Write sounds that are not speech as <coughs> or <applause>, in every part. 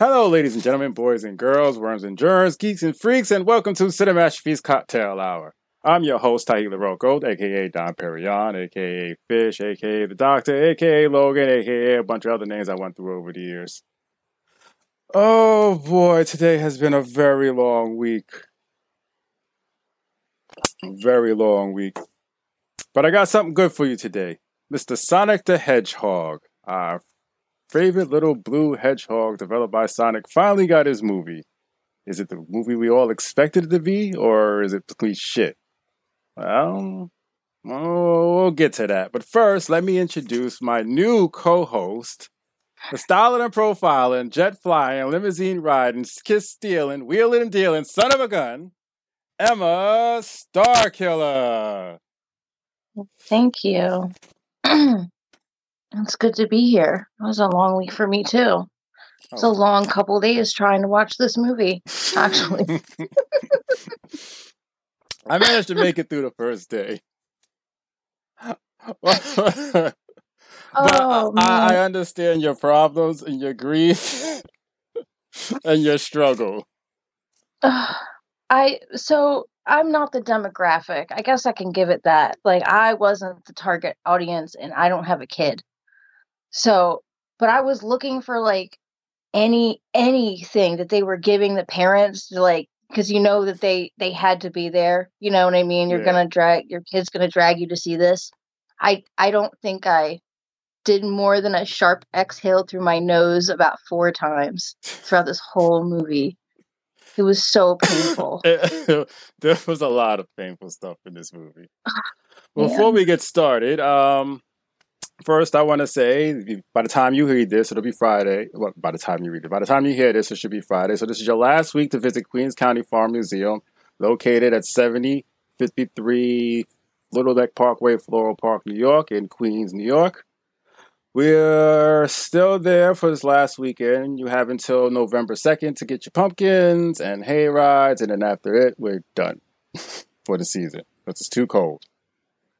Hello, ladies and gentlemen, boys and girls, worms and germs, geeks and freaks, and welcome to Cinematrophy's Cocktail Hour. I'm your host, Tahila Rocco, aka Don Perignon, aka Fish, aka The Doctor, aka Logan, aka a bunch of other names I went through over the years. Oh boy, today has been a very long week. Very long week. But I got something good for you today. Mr. Sonic the Hedgehog, our favorite little blue hedgehog developed by Sonic, finally got his movie. Is it the movie we all expected it to be, or is it complete shit? Well, we'll get to that. But first, let me introduce my new co host, the styling and profiling, jet flying, limousine riding, kiss stealing, wheeling and dealing, son of a gun, Emma Starkiller. Thank you. <clears throat> it's good to be here. It was a long week for me too. It's a Oh. long couple days trying to watch this movie. Actually, <laughs> I managed to make it through the first day. <laughs> but Oh, I, I understand your problems and your grief <laughs> and your struggle. <sighs> I so I'm not the demographic. I guess I can give it that. Like I wasn't the target audience, and I don't have a kid. So, but I was looking for like any anything that they were giving the parents to like because you know that they they had to be there. You know what I mean? You're Yeah. gonna drag your kid's gonna drag you to see this. I I don't think I did more than a sharp exhale through my nose about four times throughout this whole movie. It was so painful. <laughs> there was a lot of painful stuff in this movie. <sighs> Before Man. we get started, um, first I want to say, by the time you read this, it'll be Friday. Well, by the time you read it, by the time you hear this, it should be Friday. So this is your last week to visit Queens County Farm Museum, located at 7053 Little Neck Parkway, Floral Park, New York, in Queens, New York. We're still there for this last weekend. You have until November 2nd to get your pumpkins and hay rides, and then after it, we're done <laughs> for the season because it's too cold.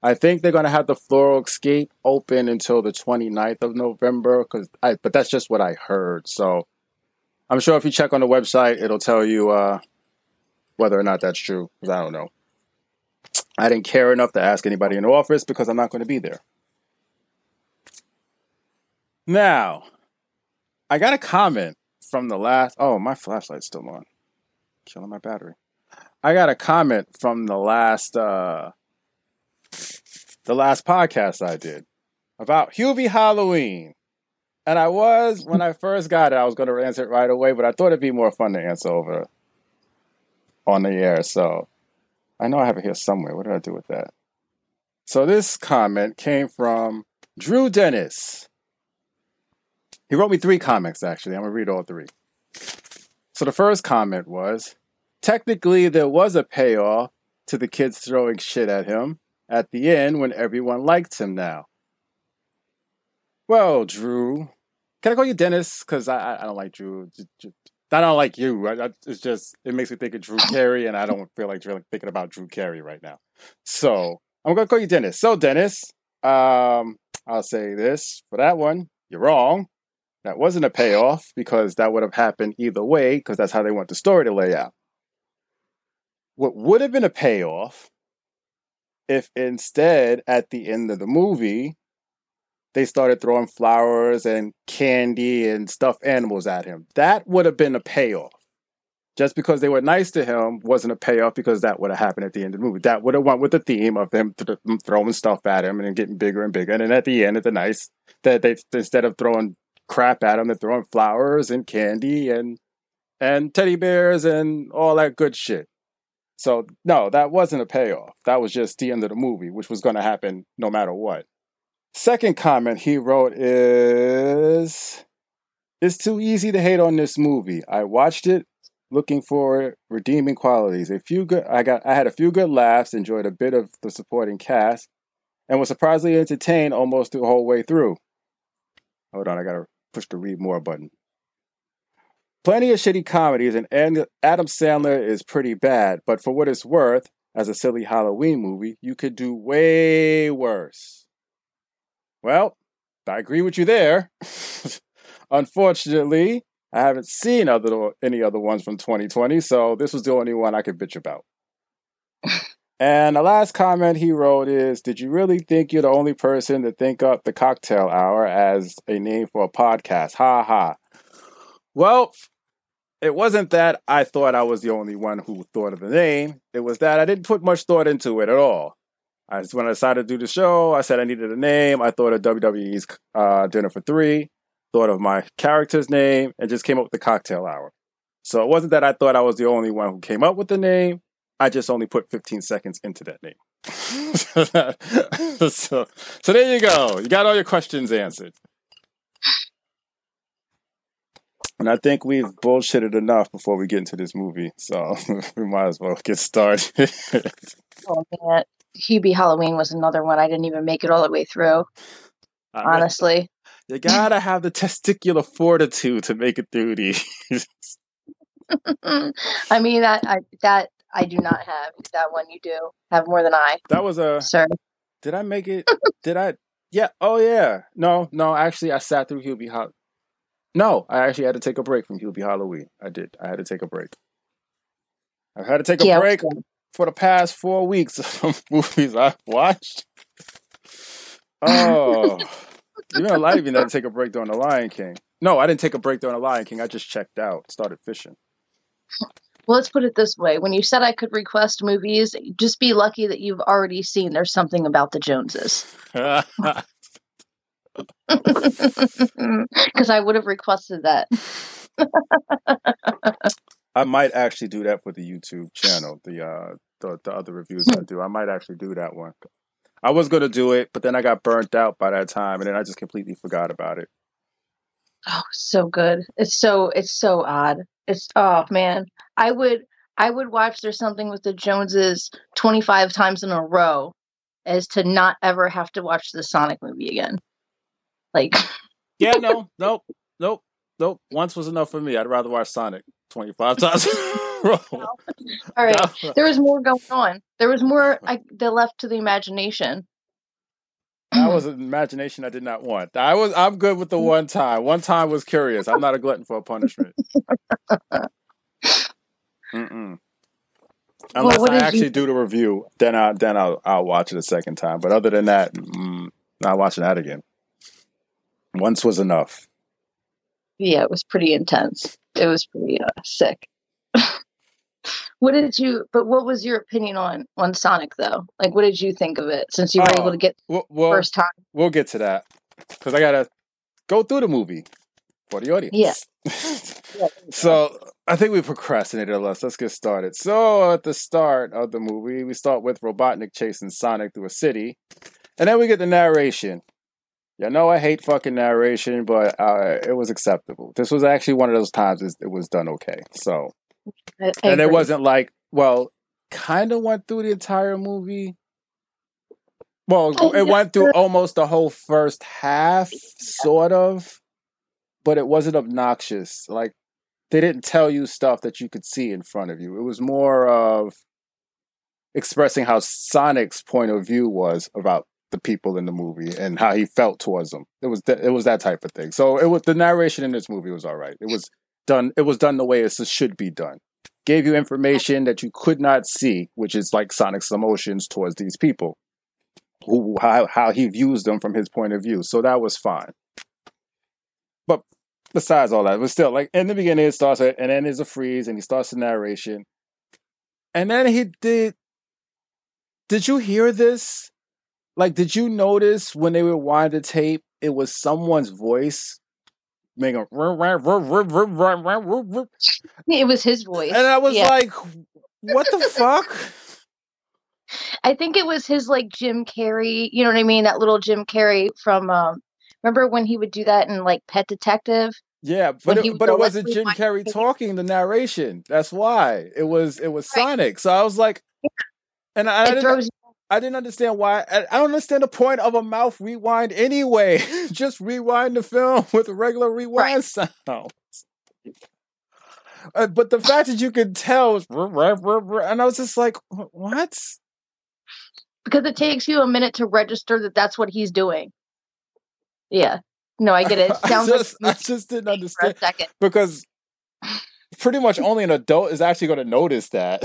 I think they're going to have the Floral Escape open until the 29th of November, cause I, but that's just what I heard. So I'm sure if you check on the website, it'll tell you uh, whether or not that's true, because I don't know. I didn't care enough to ask anybody in the office because I'm not going to be there. Now, I got a comment from the last. Oh, my flashlight's still on. Killing my battery. I got a comment from the last uh the last podcast I did about Hubie Halloween. And I was when I first got it, I was going to answer it right away, but I thought it'd be more fun to answer over on the air. So I know I have it here somewhere. What did I do with that? So this comment came from Drew Dennis. He wrote me three comments actually. I'm gonna read all three. So the first comment was technically there was a payoff to the kids throwing shit at him at the end when everyone liked him now. Well, Drew, can I call you Dennis? Because I, I don't like Drew. I don't like you. I, I, it's just it makes me think of Drew Carey, and I don't feel like thinking about Drew Carey right now. So I'm gonna call you Dennis. So Dennis, um, I'll say this for that one. You're wrong. That wasn't a payoff because that would have happened either way because that's how they want the story to lay out. What would have been a payoff if instead at the end of the movie they started throwing flowers and candy and stuffed animals at him. That would have been a payoff. Just because they were nice to him wasn't a payoff because that would have happened at the end of the movie. That would have went with the theme of them th- throwing stuff at him and getting bigger and bigger. And then at the end, at the nice, that they instead of throwing crap at him, they're throwing flowers and candy and and teddy bears and all that good shit. So no, that wasn't a payoff. That was just the end of the movie, which was going to happen no matter what. Second comment he wrote is It's too easy to hate on this movie. I watched it looking for redeeming qualities. A few good I got I had a few good laughs, enjoyed a bit of the supporting cast, and was surprisingly entertained almost the whole way through. Hold on, I gotta push the read more button. Plenty of shitty comedies, and Adam Sandler is pretty bad, but for what it's worth, as a silly Halloween movie, you could do way worse. Well, I agree with you there. <laughs> Unfortunately, I haven't seen other any other ones from 2020, so this was the only one I could bitch about. <laughs> and the last comment he wrote is Did you really think you're the only person to think up the cocktail hour as a name for a podcast? Ha ha. Well, it wasn't that I thought I was the only one who thought of the name. It was that I didn't put much thought into it at all. I just, when I decided to do the show, I said I needed a name. I thought of WWE's uh, Dinner for Three, thought of my character's name, and just came up with the cocktail hour. So it wasn't that I thought I was the only one who came up with the name. I just only put 15 seconds into that name. <laughs> so, so there you go. You got all your questions answered. And I think we've bullshitted enough before we get into this movie, so <laughs> we might as well get started. oh man, Hubie Halloween was another one I didn't even make it all the way through. I honestly, you gotta have the testicular fortitude to make it through these. <laughs> I mean that I that I do not have. That one you do have more than I. That was a sir. Did I make it? did I? Yeah. Oh yeah. No. No. Actually, I sat through Hubie Halloween. No, I actually had to take a break from Hubie Halloween. I did. I had to take a break. I've had to take a yeah, break for the past four weeks of <laughs> movies I've watched. Oh, even a lot of you to take a break during The Lion King. No, I didn't take a break during The Lion King. I just checked out, started fishing. Well, let's put it this way. When you said I could request movies, just be lucky that you've already seen There's Something About the Joneses. <laughs> <laughs> Because I would have requested that. I might actually do that for the YouTube channel. The uh, the, the other reviews I do, I might actually do that one. I was gonna do it, but then I got burnt out by that time, and then I just completely forgot about it. Oh, so good! It's so it's so odd. It's oh man, I would I would watch There's Something with the Joneses twenty five times in a row, as to not ever have to watch the Sonic movie again. Like, <laughs> yeah, no, nope, nope, nope. Once was enough for me. I'd rather watch Sonic 25 times. <laughs> All right. There was more going on. There was more I, that left to the imagination. That <clears throat> was an imagination I did not want. I was I'm good with the one time. One time was curious. I'm not a glutton for a punishment. Mm-mm. <laughs> Unless well, I actually you... do the review, then I then I'll I'll watch it a second time. But other than that, mm, not watching that again. Once was enough. Yeah, it was pretty intense. It was pretty uh, sick. <laughs> what did you? But what was your opinion on on Sonic though? Like, what did you think of it since you were able to get well, well, first time? We'll get to that because I gotta go through the movie for the audience. Yeah. <laughs> so I think we procrastinated a lot. Let's get started. So at the start of the movie, we start with Robotnik chasing Sonic through a city, and then we get the narration. Yeah, know I hate fucking narration, but uh, it was acceptable. This was actually one of those times it was done okay. So, I, I and it wasn't like, well, kind of went through the entire movie. Well, oh, it yeah. went through almost the whole first half, sort of, but it wasn't obnoxious. Like they didn't tell you stuff that you could see in front of you. It was more of expressing how Sonic's point of view was about the people in the movie and how he felt towards them. It was th- it was that type of thing. So it was the narration in this movie was all right. It was done. It was done the way it should be done. Gave you information that you could not see, which is like Sonic's emotions towards these people, who how how he views them from his point of view. So that was fine. But besides all that, but still, like in the beginning, it starts and then there's a freeze, and he starts the narration, and then he did. Did you hear this? Like, did you notice when they rewind the tape, it was someone's voice making it was his voice. And I was yeah. like, what the fuck? I think it was his like Jim Carrey, you know what I mean? That little Jim Carrey from um remember when he would do that in like Pet Detective? Yeah, but it, but it wasn't Jim Carrey talking the narration. That's why. It was it was right. Sonic. So I was like yeah. and I, I didn't, I didn't understand why. I, don't understand the point of a mouth rewind anyway. <laughs> Just rewind the film <laughs> with a regular rewind right. sound. Uh, but the fact that you could tell, and I was just like, what? Because it takes you a minute to register that that's what he's doing. Yeah. No, I get it. it <laughs> I sounds just, like I just didn't understand second. because pretty much only an adult is actually going to notice that.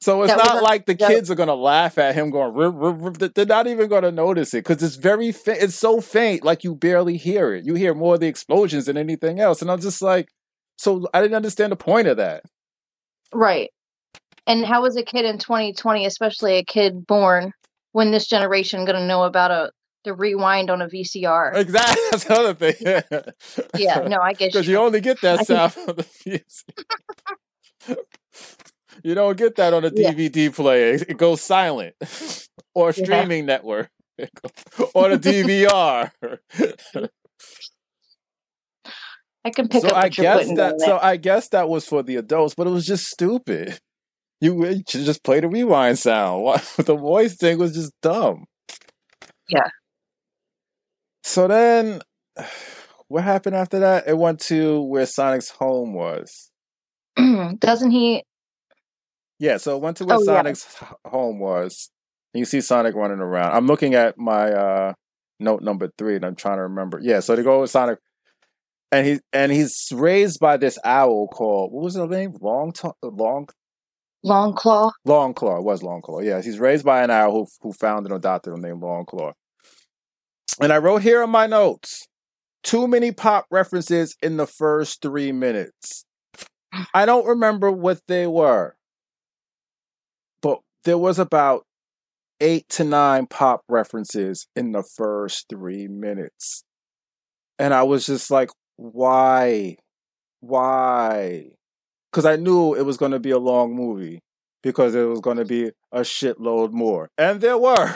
So it's That not like the joke. kids are going to laugh at him going. "Rip, rip, rip." They're not even going to notice it because it's very fa- it's so faint, like you barely hear it. You hear more of the explosions than anything else, and I'm just like, so I didn't understand the point of that. Right. And how is a kid in 2020, especially a kid born when this generation, going to know about a the rewind on a VCR? Exactly, <laughs> that's another thing. Yeah, no, I get <laughs> because you. you only get that I sound on the <laughs> PC. You don't get that on a Yeah. DVD player. It goes silent, <laughs> or a Yeah. streaming network, <laughs> or the DVR. <laughs> I can pick so up I guess that. So. I guess that was for the adults, but it was just stupid. You, you should just play the rewind sound. The voice thing was just dumb. Yeah. So then, <sighs> what happened after that? It went to where Sonic's home was. <clears throat> Doesn't he? Yeah, so it went to where Oh. Sonic's h- home was. And you see Sonic running around. I'm looking at my uh, note number three, and I'm trying to remember. Yeah, so they go with Sonic, and he and he's raised by this owl called what was the name? Long, to- long, Long Claw. Longclaw. It was Longclaw. Yes, he's raised by an owl who who found and adopted him named Longclaw. And I wrote here in my notes too many pop references in the first three minutes. I don't remember what they were, there was about eight to nine pop references in the first three minutes. And I was just like, why? Why? Because I knew it was going to be a long movie because it was going to be a shitload more. And there were.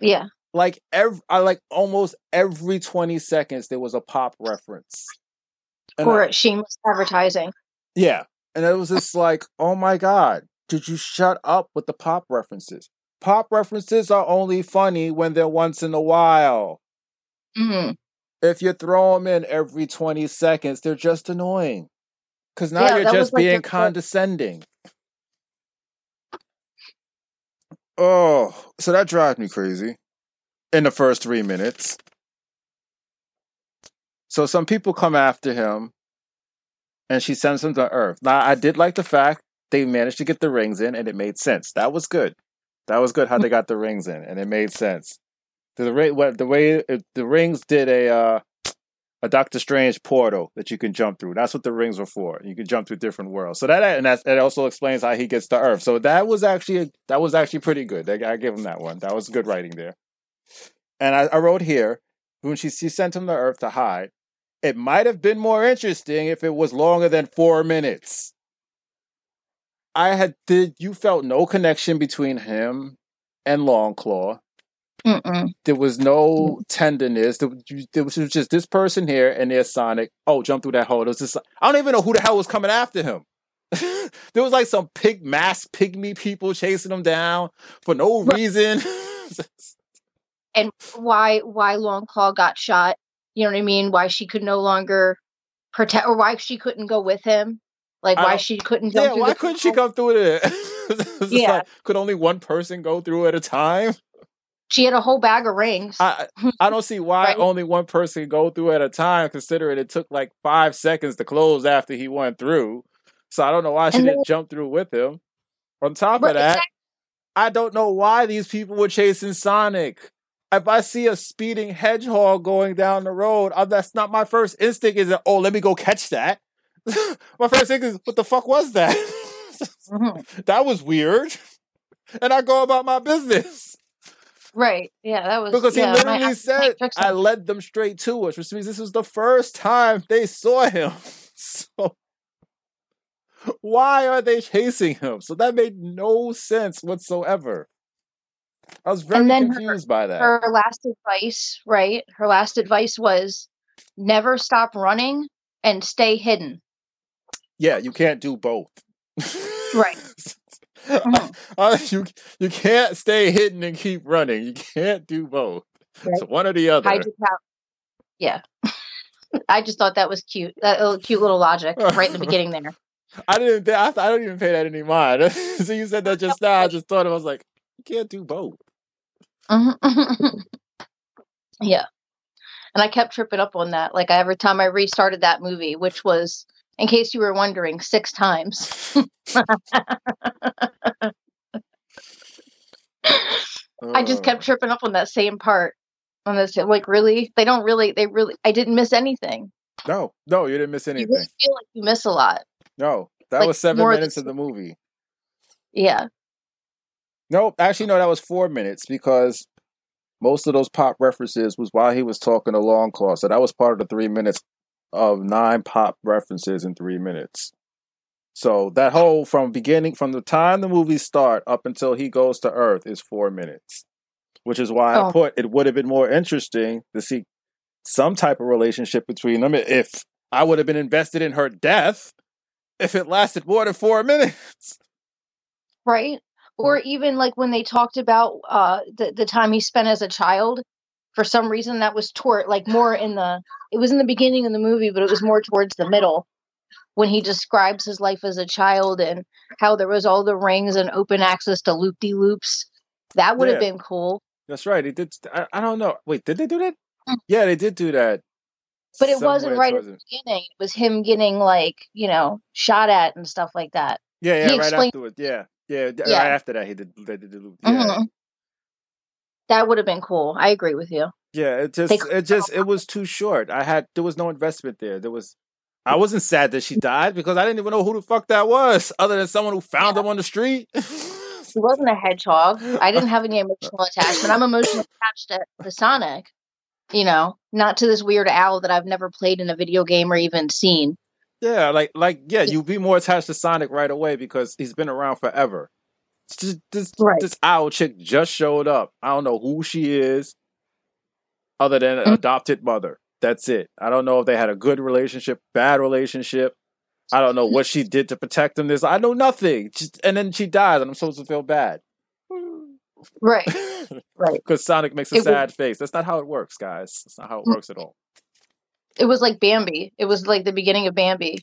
Yeah. <laughs> like every, I like almost every 20 seconds there was a pop reference. And Or I- shameless advertising. yeah. And it was just like, oh my God, did you shut up with the pop references? Pop references are only funny when they're once in a while. hmm If you throw them in every 20 seconds, they're just annoying. Because now Yeah, you're just being condescending. Oh, so that drives me crazy in the first three minutes. So some people come after him and she sends him to Earth. Now, I did like the fact they managed to get the rings in and it made sense. That was good. That was good how they got the rings in and it made sense. The, the way it, the rings did a uh, a Doctor Strange portal that you can jump through. That's what the rings were for. You can jump through different worlds. So that and that, that also explains how he gets to Earth. So that was actually that was actually pretty good. I, I give him that one. That was good writing there. And I, I wrote here when she she sent him to Earth to hide. It might have been more interesting if it was longer than four minutes. I had did you felt no connection between him and Longclaw Mm-mm. there was no tenderness. There, there was just this person here and there's Sonic. Oh, jump through that hole. It was just I don't even know who the hell was coming after him. <laughs> there was like some pig mask pygmy people chasing him down for no reason. <laughs> And why why Longclaw got shot? You know what I mean? Why she could no longer protect, or why she couldn't go with him? Like why she couldn't jump yeah, through why couldn't she come through it? <laughs> It's Yeah. like, could only one person go through at a time? She had a whole bag of rings. I I don't see <laughs> why Right. only one person go through at a time, considering it took like five seconds to close after he went through. So I don't know why she then- didn't jump through with him. On top of that, exact- I don't know why these people were chasing Sonic. If I see a speeding hedgehog going down the road, uh, that's not my first instinct. Is that, oh, let me go catch that. <laughs> my first thing is, what the fuck was that? Mhm. <laughs> that was weird. And I go about my business Right. Yeah, that was because he yeah, my- literally I- said, fix I led them straight to us, which means this was the first time they saw him. <laughs> So why are they chasing him? So that made no sense whatsoever. I was very then her- confused by that. her last advice, right? Her last advice was never stop running and stay hidden. Yeah, you can't do both. Right. Mhm. <laughs> Uh, you you can't stay hidden and keep running. You can't do both. Right. So one or the other. Your power. Yeah. <laughs> I just thought that was cute. That little cute little logic right in the <laughs> beginning there. I didn't. Th- I, I don't even pay that any mind. so you said that just now. I just thought it was like you can't do both. Mhm. Yeah. And I kept tripping up on that. Like every time I restarted that movie, which was, in case you were wondering, six times. I just kept Uh, tripping up on that same part. On this, like, really, they don't really, they really, I didn't miss anything. no, no, you didn't miss You anything. really feel like you miss a lot. No, that Like was seven more than minutes of the movie. Yeah. No, actually, no, that was four minutes because most of those pop references was while he was talking to Longclaw. So that was part of the three minutes of nine pop references in three minutes. So that whole from beginning from the time the movie start up until he goes to Earth is four minutes, which is why I Oh. put it would have been more interesting to see some type of relationship between them if I would have been invested in her death if it lasted more than four <laughs> minutes. Right. Or even like when they talked about uh the, the time he spent as a child, for some reason that was toward like more in the it was in the beginning of the movie, but it was more towards the middle when he describes his life as a child and how there was all the rings and open access to loop de loops. That would have been cool. That's right. They did. I, I don't know. Wait, did they do that? Mm. Yeah, they did do that. But it wasn't right at the it. beginning. It was him getting like, you know, shot at and stuff like that. Yeah, yeah, He right explained afterwards. Yeah, yeah, Yeah. right after that, he did. They did the loop. Yeah, Mhm. That would have been cool. I agree with you. yeah. It just, it just, it was too short. I had there was no investment there. There was. I wasn't sad that she died because I didn't even know who the fuck that was, other than someone who found him on the street. He wasn't a hedgehog. I didn't have any <laughs> emotional attachment. I'm emotionally attached to, to Sonic, you know, not to this weird owl that I've never played in a video game or even seen. yeah, like, like, yeah, you'd be more attached to Sonic right away because he's been around forever. Just this Right. this owl chick just showed up. I don't know who she is, other than an Mhm. adopted mother. That's it. I don't know if they had a good relationship, bad relationship. I don't know what she did to protect him. This I know nothing. Just, and then she dies, and I'm supposed to feel bad Right, <laughs> right. because Sonic makes a It was- sad face. That's not how it works, guys. That's not how it Mm. works at all. It was like Bambi. It was like the beginning of Bambi.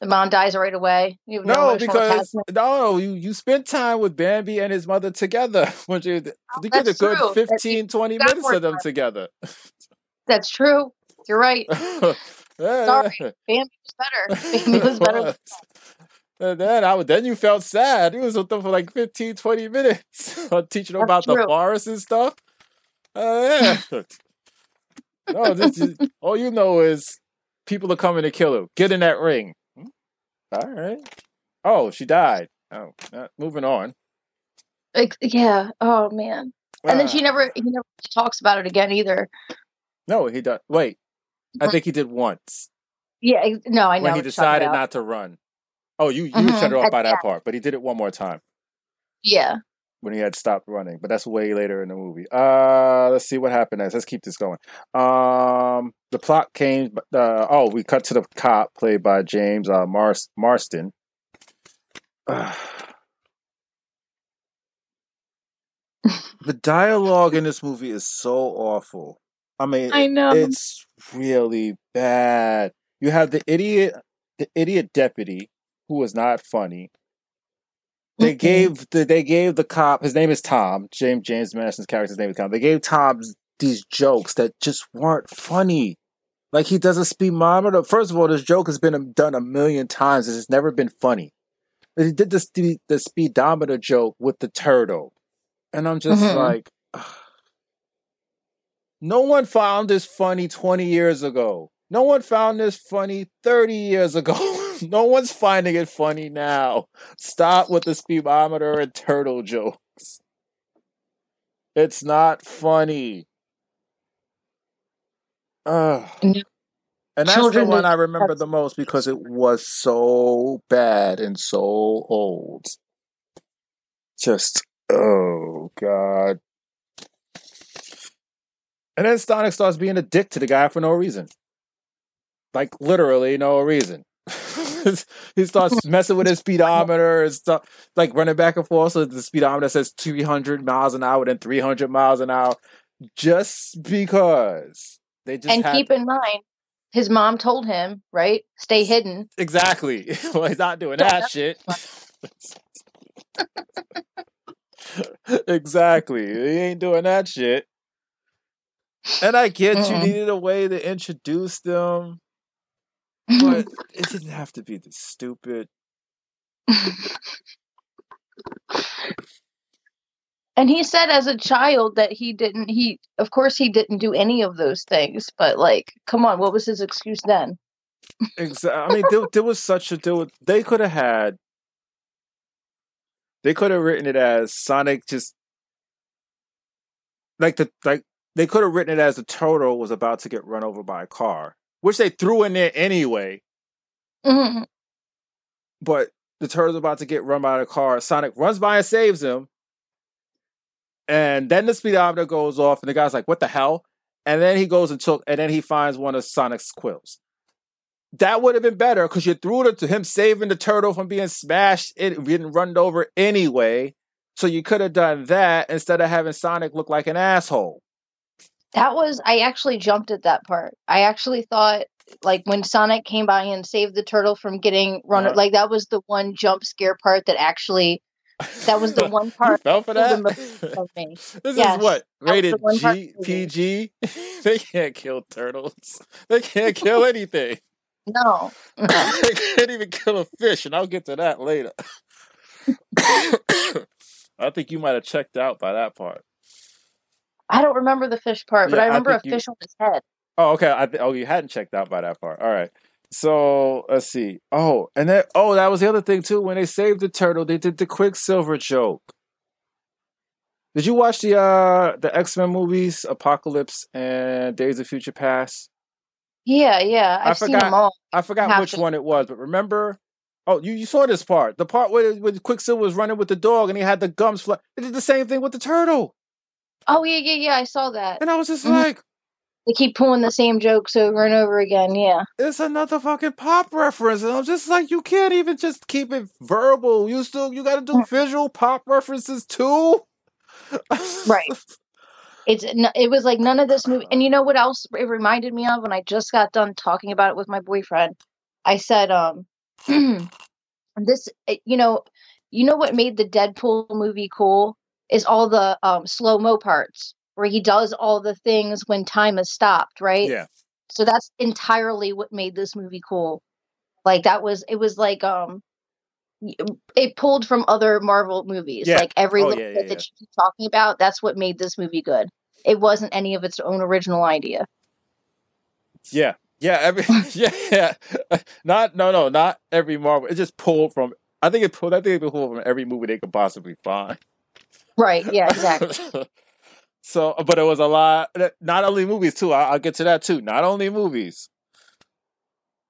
The mom dies right away. You no, No, because attachment. no, you you spent time with Bambi and his mother together. <laughs> When you, you get a good true. That- 15, 20 got minutes of them time. together. That's true. You're right. Yeah, <laughs> Sorry. Bambi was better. <laughs> Bambi was better. And then I would, then you felt sad. He was with them for like 15, 20 minutes, teaching them about That's the true. forest and stuff. Uh, yeah. no, this is, all you know is people are coming to kill him. Get in that ring. All right. Oh, she died. Oh, uh, moving on. Like, yeah. Oh man. And then she Ah, never he never talks about it again either. No, he does. Wait, I think he did once Yeah. No, I know. when he what you're talking decided not to run. Oh, you you Mhm, shut it off by that part, but he did it one more time. Yeah. When he had stopped running, but that's way later in the movie. Uh, let's see what happened next. Let's keep this going. Um, the plot came. Uh, oh, we cut to the cop played by James uh, Mars Marsden. <sighs> the dialogue in this movie is so awful. I mean, I know. it's really bad. You have the idiot, the idiot deputy who was not funny. They gave the they gave the cop his name is Tom James James Marsden's character's name is Tom. They gave Tom these jokes that just weren't funny. Like he does a speedometer. First of all, this joke has been done a million times. It's never been funny. But he did the the speedometer joke with the turtle, and I'm just Mhm. like, no one found this funny 20 years ago. No one found this funny 30 years ago. <laughs> <laughs> no one's finding it funny now. Stop with the speedometer and turtle jokes. It's not funny. Ugh. And that's the one I remember the most because it was so bad and so old. Just, oh, God. And then Sonic starts being a dick to the guy for no reason. Like, literally, no reason. <laughs> <laughs> he starts messing with his speedometer and stuff, like running back and forth. So the speedometer says 300 miles an hour and 300 miles an hour just because they just and keep in mind, his mom told him, right? Stay hidden. Exactly. <laughs> well, he's not doing that <laughs> shit. exactly. He ain't doing that shit. And I get you Mm-mm. needed a way to introduce them, but <laughs> it didn't have to be this stupid. and he said as a child that he didn't he of course he didn't do any of those things but like come on what was his excuse then Exactly. I mean, there, there was such a was, they could have had. They could have written it as Sonic just like the like they could have written it as the turtle was about to get run over by a car, which they threw in there anyway. Mhm. But the turtle's about to get run by the car. Sonic runs by and saves him, and then the speedometer goes off, and the guy's like, "What the hell?" And then he goes and took, and then he finds one of Sonic's quills. That would have been better because you threw it to him saving the turtle from being smashed, it getting run over anyway. So you could have done that instead of having Sonic look like an asshole. That was i actually jumped at that part i actually thought like when sonic came by and saved the turtle from getting run Uh-huh. like that was the one jump scare part that actually that was the <laughs> one part fell for that. the <laughs> of me This Yes, is what rated G. PG. <laughs> they can't kill turtles. They can't kill anything. no they can't even kill a fish, and I'll get to that later. <coughs> I think you might have checked out by that part. I don't remember the fish part but Yeah, i I remember a think you- fish on his head Oh, okay. I th- oh, you hadn't checked out by that part. All right. So let's see. Oh, and then oh, that was the other thing too. When they saved the turtle, they did the Quicksilver joke. Did you watch the uh the X Men movies, Apocalypse and Days of Future Past? yeah yeah I i've seen forgot- them all I forgot Have which to. one it was, but remember? Oh, you, you saw this part. The part where, where Quicksilver was running with the dog and he had the gums fly. They did the same thing with the turtle. Oh yeah yeah yeah i saw that And I was just Mhm. like, they keep pulling the same jokes over and over again. Yeah. it's another fucking pop reference. And I'm just like, you can't even just keep it verbal. You still you gotta do Mm. visual pop references too. Right. It's it was like none of this movie. And you know what else it reminded me of when I just got done talking about it with my boyfriend. I said, um, <clears throat> this, eh, you know, you know what made the Deadpool movie cool is all the um slow mo parts where he does all the things when time has stopped, right? Yeah. So that's entirely what made this movie cool. Like that was it was like um it pulled from other Marvel movies. Yeah. Like every Oh, little yeah, bit yeah, that you keep talking about, that's what made this movie good. It wasn't any of its own original idea. Yeah. Yeah, every yeah, <laughs> yeah. Not no no, not every Marvel. It just pulled from I think it pulled I think it pulled from every movie they could possibly find. Right, yeah, exactly. <laughs> so, but it was a lot. Eh, not only movies too. I, I'll get to that too. Not only movies.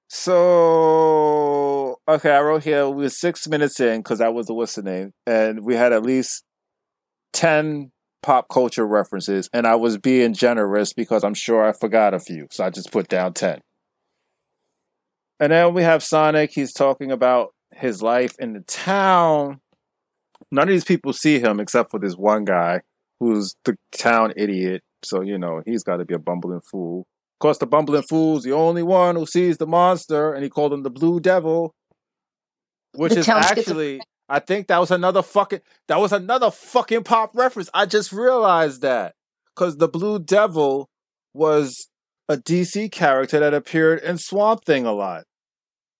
So, okay, I wrote here we were six minutes in because that was the what's the name, and we had at least ten pop culture references, and I was being generous because I'm sure I forgot a few, so I just put down ten. And then we have Sonic. He's talking about his life in the town. None of these people see him except for this one guy who's the town idiot. So, you know, he's got to be a bumbling fool. Of course, the bumbling fool's the only one who sees the monster, and he called him the Blue Devil, which The is actually, I think that was another fucking, that was another fucking pop reference. I just realized that because the Blue Devil was a DC character that appeared in Swamp Thing a lot.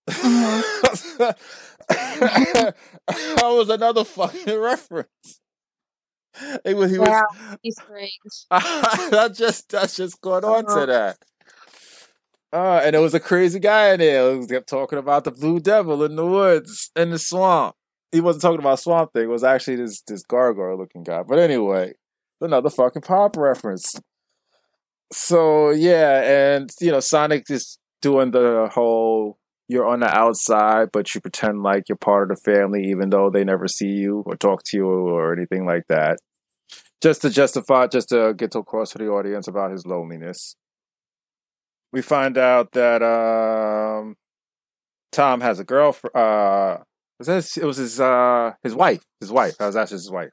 Mm-hmm. <laughs> <laughs> that was another fucking <laughs> reference. It was, he was, Wow, <laughs> Easter eggs. that just that's just going on to Uh-huh. that. Uh, and there was a crazy guy in there who kept talking about the blue devil in the woods in the swamp. He wasn't talking about swamp thing. It was actually this this gargoyle looking guy. But anyway, another fucking pop reference. So yeah, and you know, Sonic is doing the whole you're on the outside, but you pretend like you're part of the family, even though they never see you or talk to you or anything like that. Just to justify, just to get across to the audience about his loneliness. We find out that um, Tom has a girlfriend. Uh, was his, it was his uh, his wife. His wife. That was actually his wife.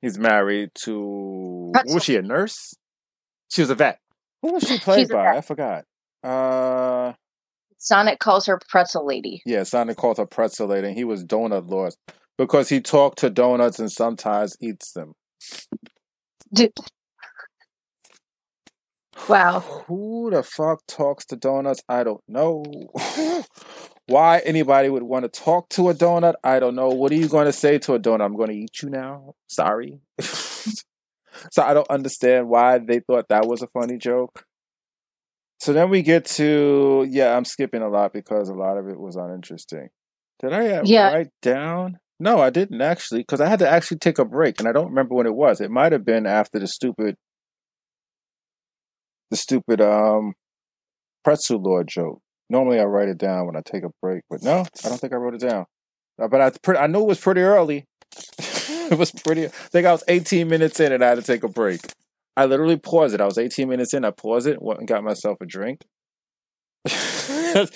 He's married to. Pretzel. Was she a nurse? She was a vet. Who was she played by? I forgot. Uh, Sonic calls her pretzel lady. yeah, Sonic called her pretzel lady, and he was donut lord because he talked to donuts and sometimes eats them. Dude, Wow. Who the fuck talks to donuts? I don't know. <laughs> Why anybody would want to talk to a donut? I don't know. What are you going to say to a donut? I'm going to eat you now. Sorry. <laughs> so I don't understand why they thought that was a funny joke. So then we get to yeah, I'm skipping a lot because a lot of it was uninteresting. Did I uh, Yeah. write down? No, I didn't actually because I had to actually take a break, and I don't remember when it was. It might have been after the stupid, the stupid um pretzel lord joke. Normally I write it down when I take a break, but no, I don't think I wrote it down. Uh, But I pre- I knew it was pretty early. <laughs> it was pretty. I think I was 18 minutes in, and I had to take a break. I literally paused it. I was 18 minutes in. I paused it, went and got myself a drink. <laughs> and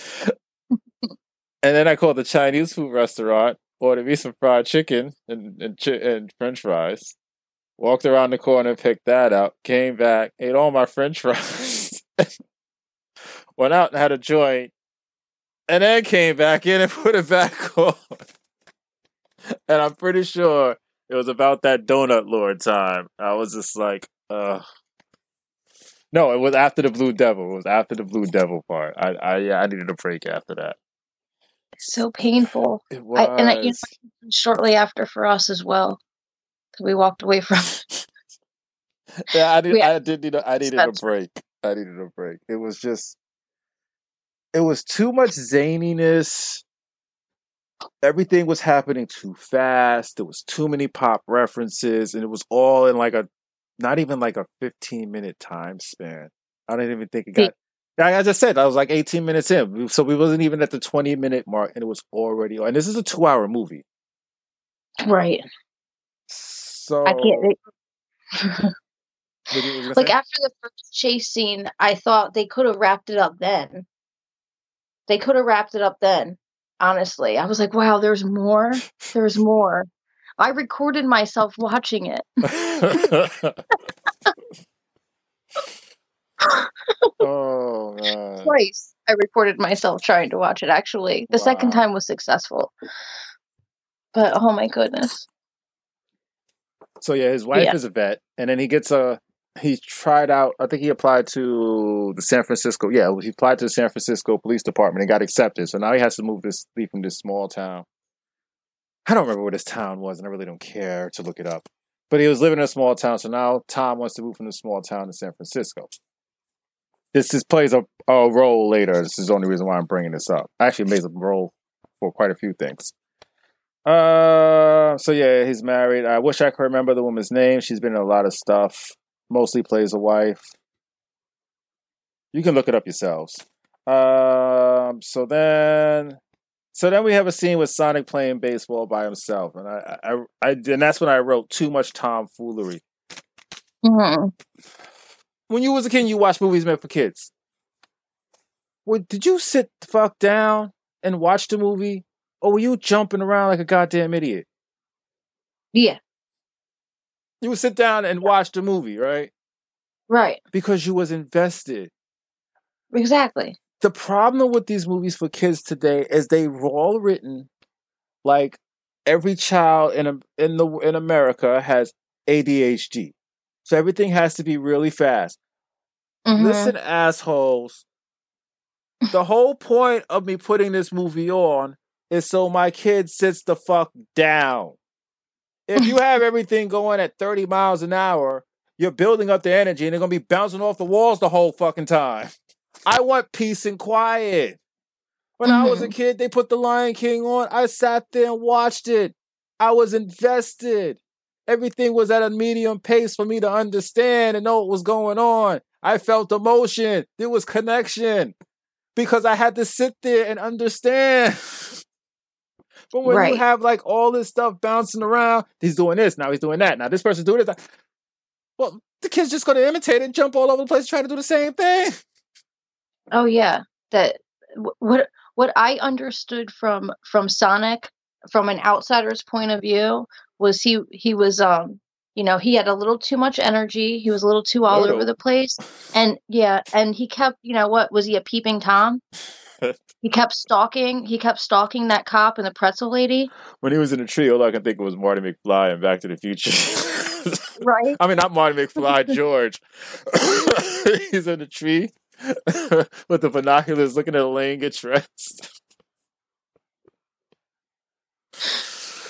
then I called the Chinese food restaurant, ordered me some fried chicken and and, and French fries. Walked around the corner, picked that up, came back, ate all my French <laughs> fries, went out and had a joint, and then came back in and <laughs> put it back on. And I'm pretty sure it was about that donut lord time. I was just like, uh no, it was after the Blue Devil. It was after the Blue Devil part. I I yeah, I needed a break after that. So painful. It I, and I, you know, shortly after for us as well. We walked away from <laughs> yeah, I did. I did need. A, I needed a break. I needed a break. It was just. It was too much zaniness. Everything was happening too fast. There was too many pop references, and it was all in like a, not even like a fifteen minute time span. I don't even think it got. As I said, I was like eighteen minutes in, so we wasn't even at the twenty minute mark, and it was already. And this is a two hour movie, right. So I can't. <laughs> <laughs> what you, what you gonna Like say? after the first chase scene, I thought they could have wrapped it up then. They could have wrapped it up then. Honestly, I was like, wow, there's more. There's <laughs> more. I recorded myself watching it. <laughs> <laughs> oh man. Twice I recorded myself trying to watch it actually. The second time was successful. But oh my goodness. So yeah, his wife Yeah. is a vet, and then he gets a. He tried out. I think he applied to the San Francisco. Yeah, he applied to the San Francisco Police Department and got accepted. So now he has to move this leave from this small town. I don't remember what his town was, and I really don't care to look it up. But he was living in a small town, so now Tom wants to move from the small town to San Francisco. This this plays a, a role later. This is the only reason why I'm bringing this up. Actually, plays a role for quite a few things. Uh, so yeah, he's married. I wish I could remember the woman's name. She's been in a lot of stuff. Mostly plays a wife. You can look it up yourselves. Um, so then, so then we have a scene with Sonic playing baseball by himself, and I, I, I and that's when I wrote too much tomfoolery. Mhm. When you was a kid, you watched movies meant for kids. Well, did you sit the fuck down and watch the movie, or were you jumping around like a goddamn idiot? Yeah, You would sit down and watch the movie, right? right. Because you was invested. Exactly. The problem with these movies for kids today is they were all written like every child in a, in the in America has ADHD. So everything has to be really fast. Mhm. Listen, assholes. The whole point of me putting this movie on is so my kid sits the fuck down. If you have <laughs> everything going at 30 miles an hour, you're building up the energy and they're gonna be bouncing off the walls the whole fucking time. I want peace and quiet. When I was a Mhm. kid, they put The Lion King on. I sat there and watched it. I was invested. Everything was at a medium pace for me to understand and know what was going on. I felt emotion. There was connection because I had to sit there and understand. <laughs> but when you have like all this stuff bouncing around, he's doing this, now he's doing that, now this person's doing this. Well, the kid's just going to imitate and jump all over the place, trying to do the same thing. Oh yeah. That what what I understood from from Sonic from an outsider's point of view was he he was um you know he had a little too much energy he was a little too all over the place and yeah and he kept you know what was he a peeping tom <laughs> he kept stalking he kept stalking that cop and the pretzel lady when he was in the tree, all I can think of was Marty McFly and Back to the Future. right? <laughs> I mean, not Marty McFly, George. <laughs> He's in the tree <laughs> with the binoculars looking at Elaine get dressed.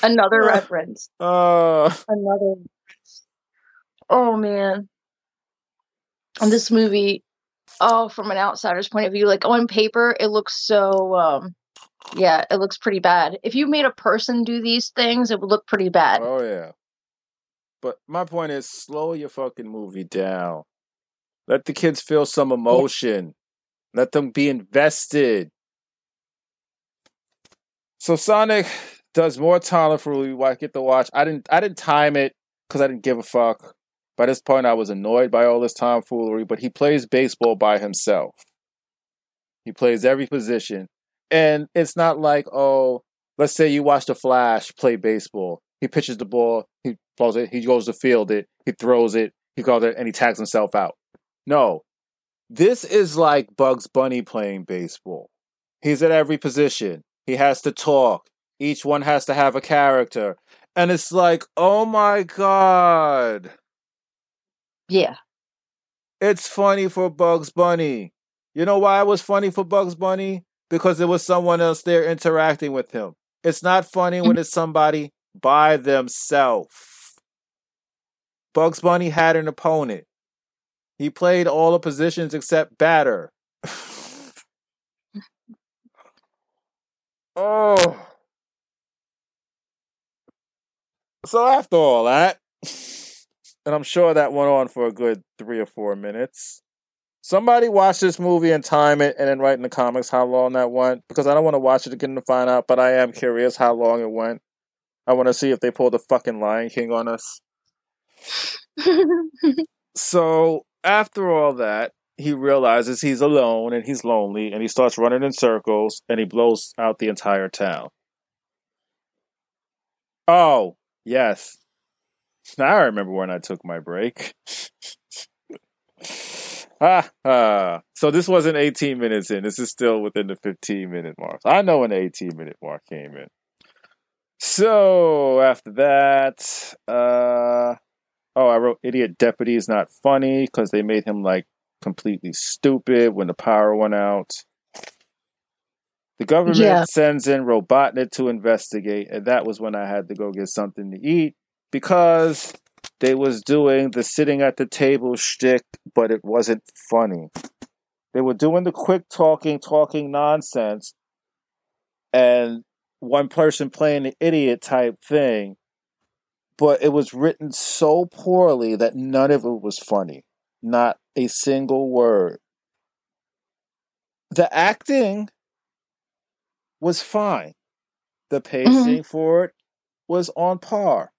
Another <laughs> reference. Uh, Another. Oh man. And this movie, oh, from an outsider's point of view, like on paper, it looks so. um Yeah, it looks pretty bad. If you made a person do these things, it would look pretty bad. oh yeah. But my point is, slow your fucking movie down. Let the kids feel some emotion. Let them be invested. So Sonic does more tomfoolery. I get to watch. I didn't. I didn't time it because I didn't give a fuck. By this point, I was annoyed by all this tomfoolery. But he plays baseball by himself. He plays every position, and it's not like oh, let's say you watch the Flash play baseball. He pitches the ball. He throws it. He goes to field it. He throws it. He goes it, and he tags himself out. No, this is like Bugs Bunny playing baseball. He's at every position. He has to talk. Each one has to have a character. And it's like, oh my God. Yeah. It's funny for Bugs Bunny. You know why it was funny for Bugs Bunny? Because there was someone else there interacting with him. It's not funny when mm-hmm. it's somebody by themselves. Bugs Bunny had an opponent. He played all the positions except batter. <laughs> oh. So after all that, and I'm sure that went on for a good three or four minutes. Somebody watch this movie and time it and then write in the comics how long that went because I don't want to watch it again to find out, but I am curious how long it went. I want to see if they pulled the fucking Lion King on us. <laughs> So after all that, he realizes he's alone and he's lonely and he starts running in circles and he blows out the entire town. Oh, yes. Now I remember when I took my break. <laughs> ah, ah. So this wasn't 18 minutes in. This is still within the 15 minute mark. I know when the 18 minute mark came in. So after that, uh oh, I wrote idiot deputy is not funny because they made him like completely stupid when the power went out. The government Yeah. sends in Robotnik to investigate, and that was when I had to go get something to eat because they was doing the sitting at the table shtick, but it wasn't funny. They were doing the quick talking, talking nonsense, and one person playing the idiot type thing, but it was written so poorly that none of it was funny. Not a single word. The acting was fine. The mm-hmm. pacing for it was on par.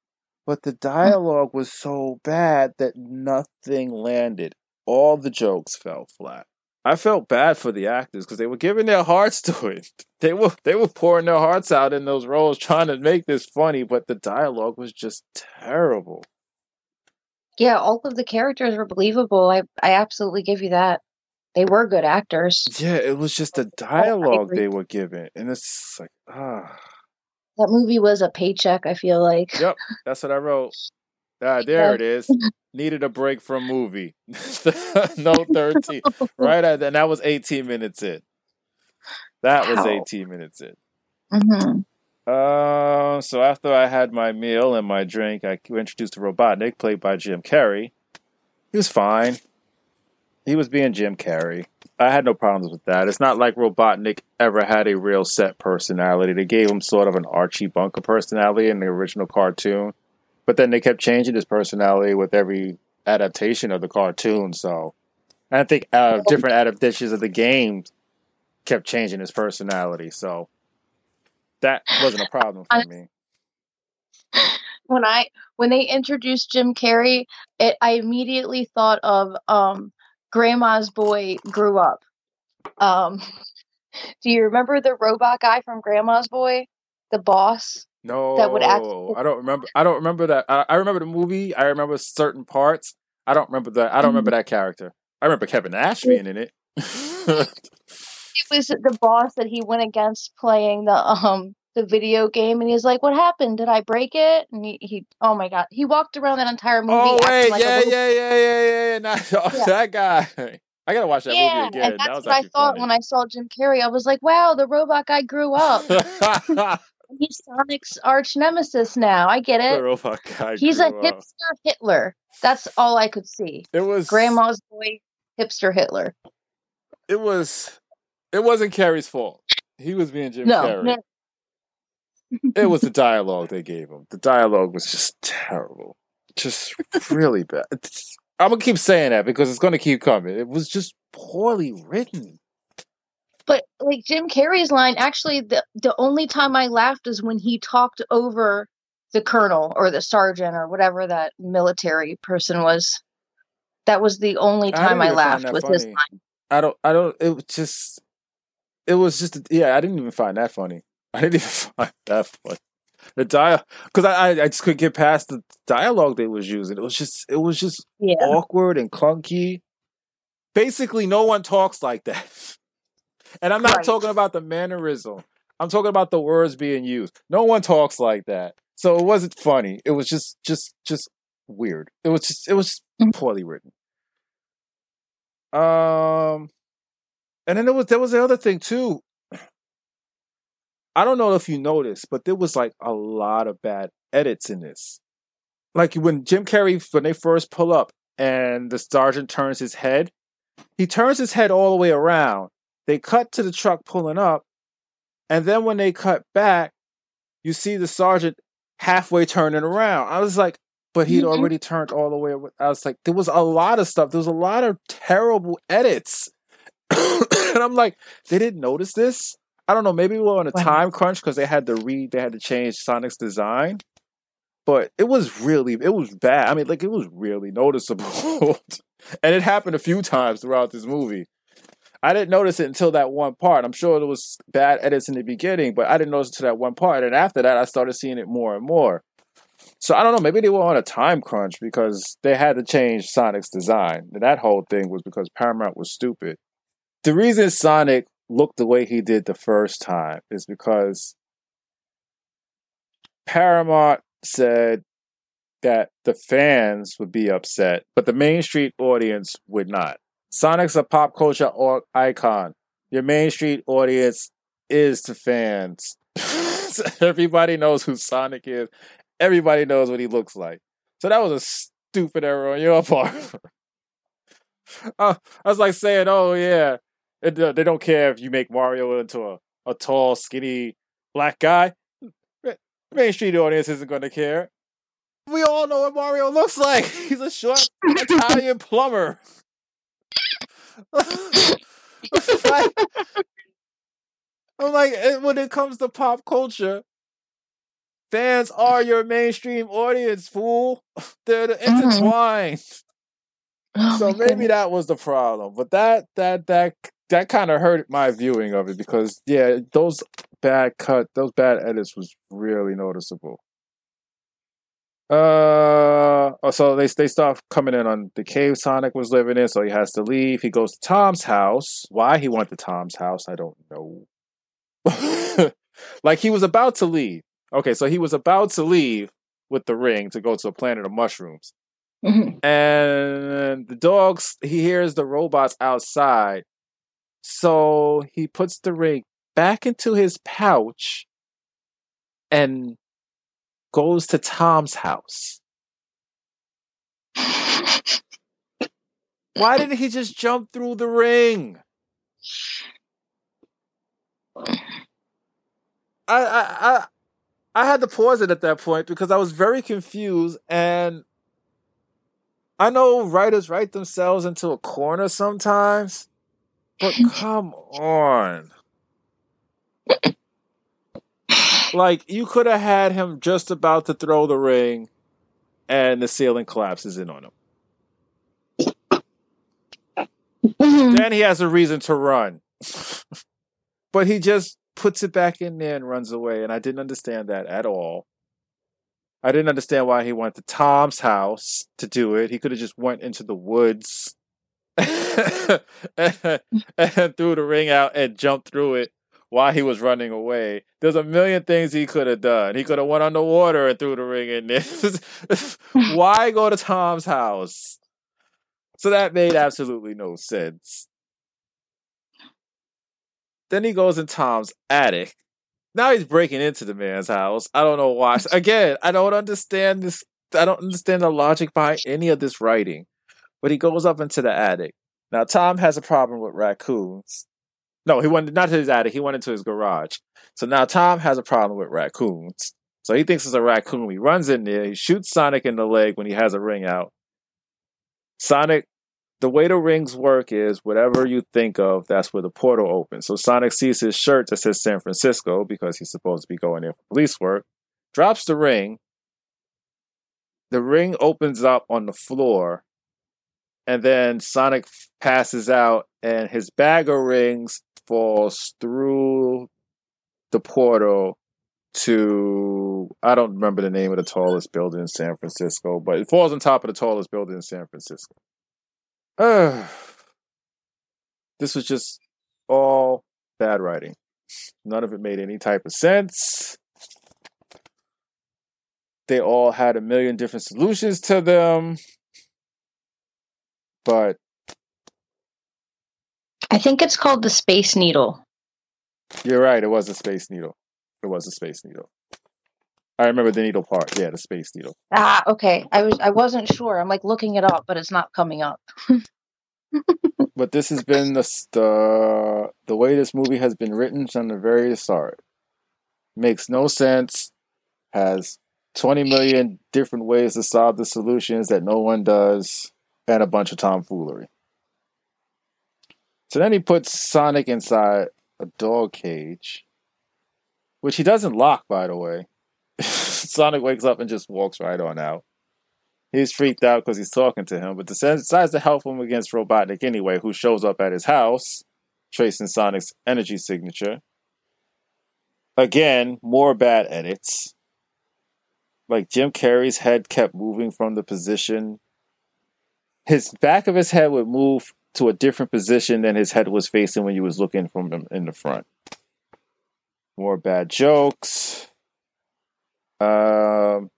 But the mm. dialogue was so bad that nothing landed. All the jokes fell flat. I felt bad for the actors because they were giving their hearts <laughs> to it. They were they were pouring their hearts out in those roles trying to make this funny, but the dialogue was just terrible. yeah, all of the characters were believable. I I absolutely give you that. They were good actors. Yeah, it was just the <laughs> dialogue they were giving, and it's like ah. That movie was a paycheck, I feel like. Yep, that's what I wrote. <laughs> Ah, there it is. Needed a break from movie. <laughs> no 13. <laughs> right at and that was 18 minutes in. That was 18 minutes in. hmm Uh, so after I had my meal and my drink, I introduced to Robotnik, played by Jim Carrey. He was fine. He was being Jim Carrey. I had no problems with that. It's not like Robotnik ever had a real set personality. They gave him sort of an Archie Bunker personality in the original cartoon, but then they kept changing his personality with every adaptation of the cartoon. So, and I think uh, different adaptations of the game kept changing his personality. So that wasn't a problem for me. <laughs> When I when they introduced Jim Carrey, it I immediately thought of um Grandma's Boy grew up. Um <laughs> do you remember the robot guy from Grandma's Boy? The boss? No, that would actually- I don't remember. I don't remember that. I, I remember the movie. I remember certain parts. I don't remember that. I don't remember Mm-hmm. that character. I remember Kevin Nash being in it. <laughs> It was the boss that he went against playing the um the video game, and he's like, "What happened? Did I break it?" And he, he oh my god, he walked around that entire movie. Oh wait, like yeah, little- yeah, yeah, yeah, yeah, yeah. Nah, <laughs> Yeah. that guy. I gotta watch that yeah, movie again. and that's was what I thought funny. when I saw Jim Carrey. I was like, "Wow, the robot guy grew up. <laughs> he's Sonic's arch nemesis now. I get it. robot guy He's a up. hipster Hitler. That's all I could see. It was Grandma's boy, hipster Hitler. It was. It wasn't Carrey's fault. He was being Jim No, Carrey. no. <laughs> It was the dialogue they gave him. The dialogue was just terrible. Just really bad. It's- I'm gonna keep saying that because it's gonna keep coming. It was just poorly written. But like Jim Carrey's line, actually, the the only time I laughed is when he talked over the colonel or the sergeant or whatever that military person was. That was the only time didn't I, laughed with his line. I don't. I don't. It was just. It was just. Yeah, I didn't even find that funny. <laughs> I didn't even find that funny. The dial because I, I I just couldn't get past the dialogue they was using. It was just. It was just Yeah. awkward and clunky. Basically, no one talks like that. <laughs> And I'm not Right. talking about the mannerism. I'm talking about the words being used. No one talks like that. So it wasn't funny. It was just just just weird. It was just it was just Mhm. poorly written. Um and then there was there was the other thing too. I don't know if you noticed, but there was like a lot of bad edits in this. Like when Jim Carrey when they first pull up and the sergeant turns his head, he turns his head all the way around. They cut to the truck pulling up, and then when they cut back, you see the sergeant halfway turning around. I was like, but he'd Mhm. already turned all the way. I was like, there was a lot of stuff. There was a lot of terrible edits, <coughs> and I'm like, they didn't notice this. I don't know. Maybe we were on a Wow. time crunch because they had to read. They had to change Sonic's design. But it was really, it was bad. I mean, like it was really noticeable, <laughs> and it happened a few times throughout this movie. I didn't notice it until that one part. I'm sure it was bad edits in the beginning, but I didn't notice it to that one part. And after that, I started seeing it more and more. So I don't know. Maybe they were on a time crunch because they had to change Sonic's design. And that whole thing was because Paramount was stupid. The reason Sonic looked the way he did the first time is because Paramount said that the fans would be upset, but the Main Street audience would not. Sonic's a pop culture or- icon. Your Main Street audience is the fans. <laughs> Everybody knows who Sonic is. Everybody knows what he looks like. So that was a stupid error on your <laughs> part. uh, I was like saying, "Oh yeah, it, uh, they don't care if you make Mario into a, a tall, skinny black guy. Main Street audience isn't going to care. We all know what Mario looks like. <laughs> He's a short Italian plumber." Like, <laughs> I'm like, when it comes to pop culture, fans are your mainstream audience, fool. <laughs> They're Mhm. intertwined. Oh so maybe goodness. that was the problem. But that that that that kind of hurt my viewing of it because yeah, those bad cut, those bad edits was really noticeable. Uh, oh, so they they start coming in on the cave Sonic was living in, so he has to leave. He goes to Tom's house. Why he went to Tom's house, I don't know. <laughs> like he was about to leave. Okay, so he was about to leave with the ring to go to a planet of mushrooms Mhm. and the dogs he hears the robots outside so he puts the ring back into his pouch and goes to tom's house why didn't he just jump through the ring I, I I I had to pause it at that point because I was very confused and I know writers write themselves into a corner sometimes, but <laughs> come on. Like you could have had him just about to throw the ring and the ceiling collapses in on him. Mhm. Then he has a reason to run. <laughs> but he just puts it back in there and runs away and I didn't understand that at all. I didn't understand why he went to Tom's house to do it. He could have just went into the woods <laughs> and, and threw the ring out and jumped through it while he was running away. There's a million things he could have done. He could have went underwater and threw the ring in there. <laughs> Why go to Tom's house? So that made absolutely no sense. Then he goes in Tom's attic. Now he's breaking into the man's house. I don't know why. Again, I don't understand this. I don't understand the logic behind any of this writing. But he goes up into the attic. Now Tom has a problem with raccoons. No, he went not to his attic. He went into his garage. So now Tom has a problem with raccoons. So he thinks it's a raccoon. He runs in there. He shoots Sonic in the leg when he has a ring out. Sonic, the way the rings work is whatever you think of, that's where the portal opens. So Sonic sees his shirt that says San Francisco because he's supposed to be going there for police work, drops the ring. The ring opens up on the floor, and then Sonic passes out, and his bag of rings falls through the portal to I don't remember the name of the tallest building in San Francisco, but it falls on top of the tallest building in San Francisco. Uh, <sighs> this was just all bad writing. None of it made any type of sense. They all had a million different solutions to them. But I think it's called the Space Needle. You're right. It was a Space Needle. It was a Space Needle. I remember the needle part. Yeah, the Space Needle. Ah, okay. I was I wasn't sure. I'm like looking it up, but it's not coming up. <laughs> but this has been the, the the way this movie has been written from the very start. Makes no sense. Has 20 million different ways to solve the solutions that no one does, and a bunch of tomfoolery. So then he puts Sonic inside a dog cage, which he doesn't lock, by the way. <laughs> Sonic wakes up and just walks right on out. He's freaked out because he's talking to him, but decides to help him against Robotnik anyway, who shows up at his house, tracing Sonic's energy signature. Again, more bad edits. Like Jim Carrey's head kept moving from the position. His back of his head would move to a different position than his head was facing when you was looking from him in the front. More bad jokes. Um,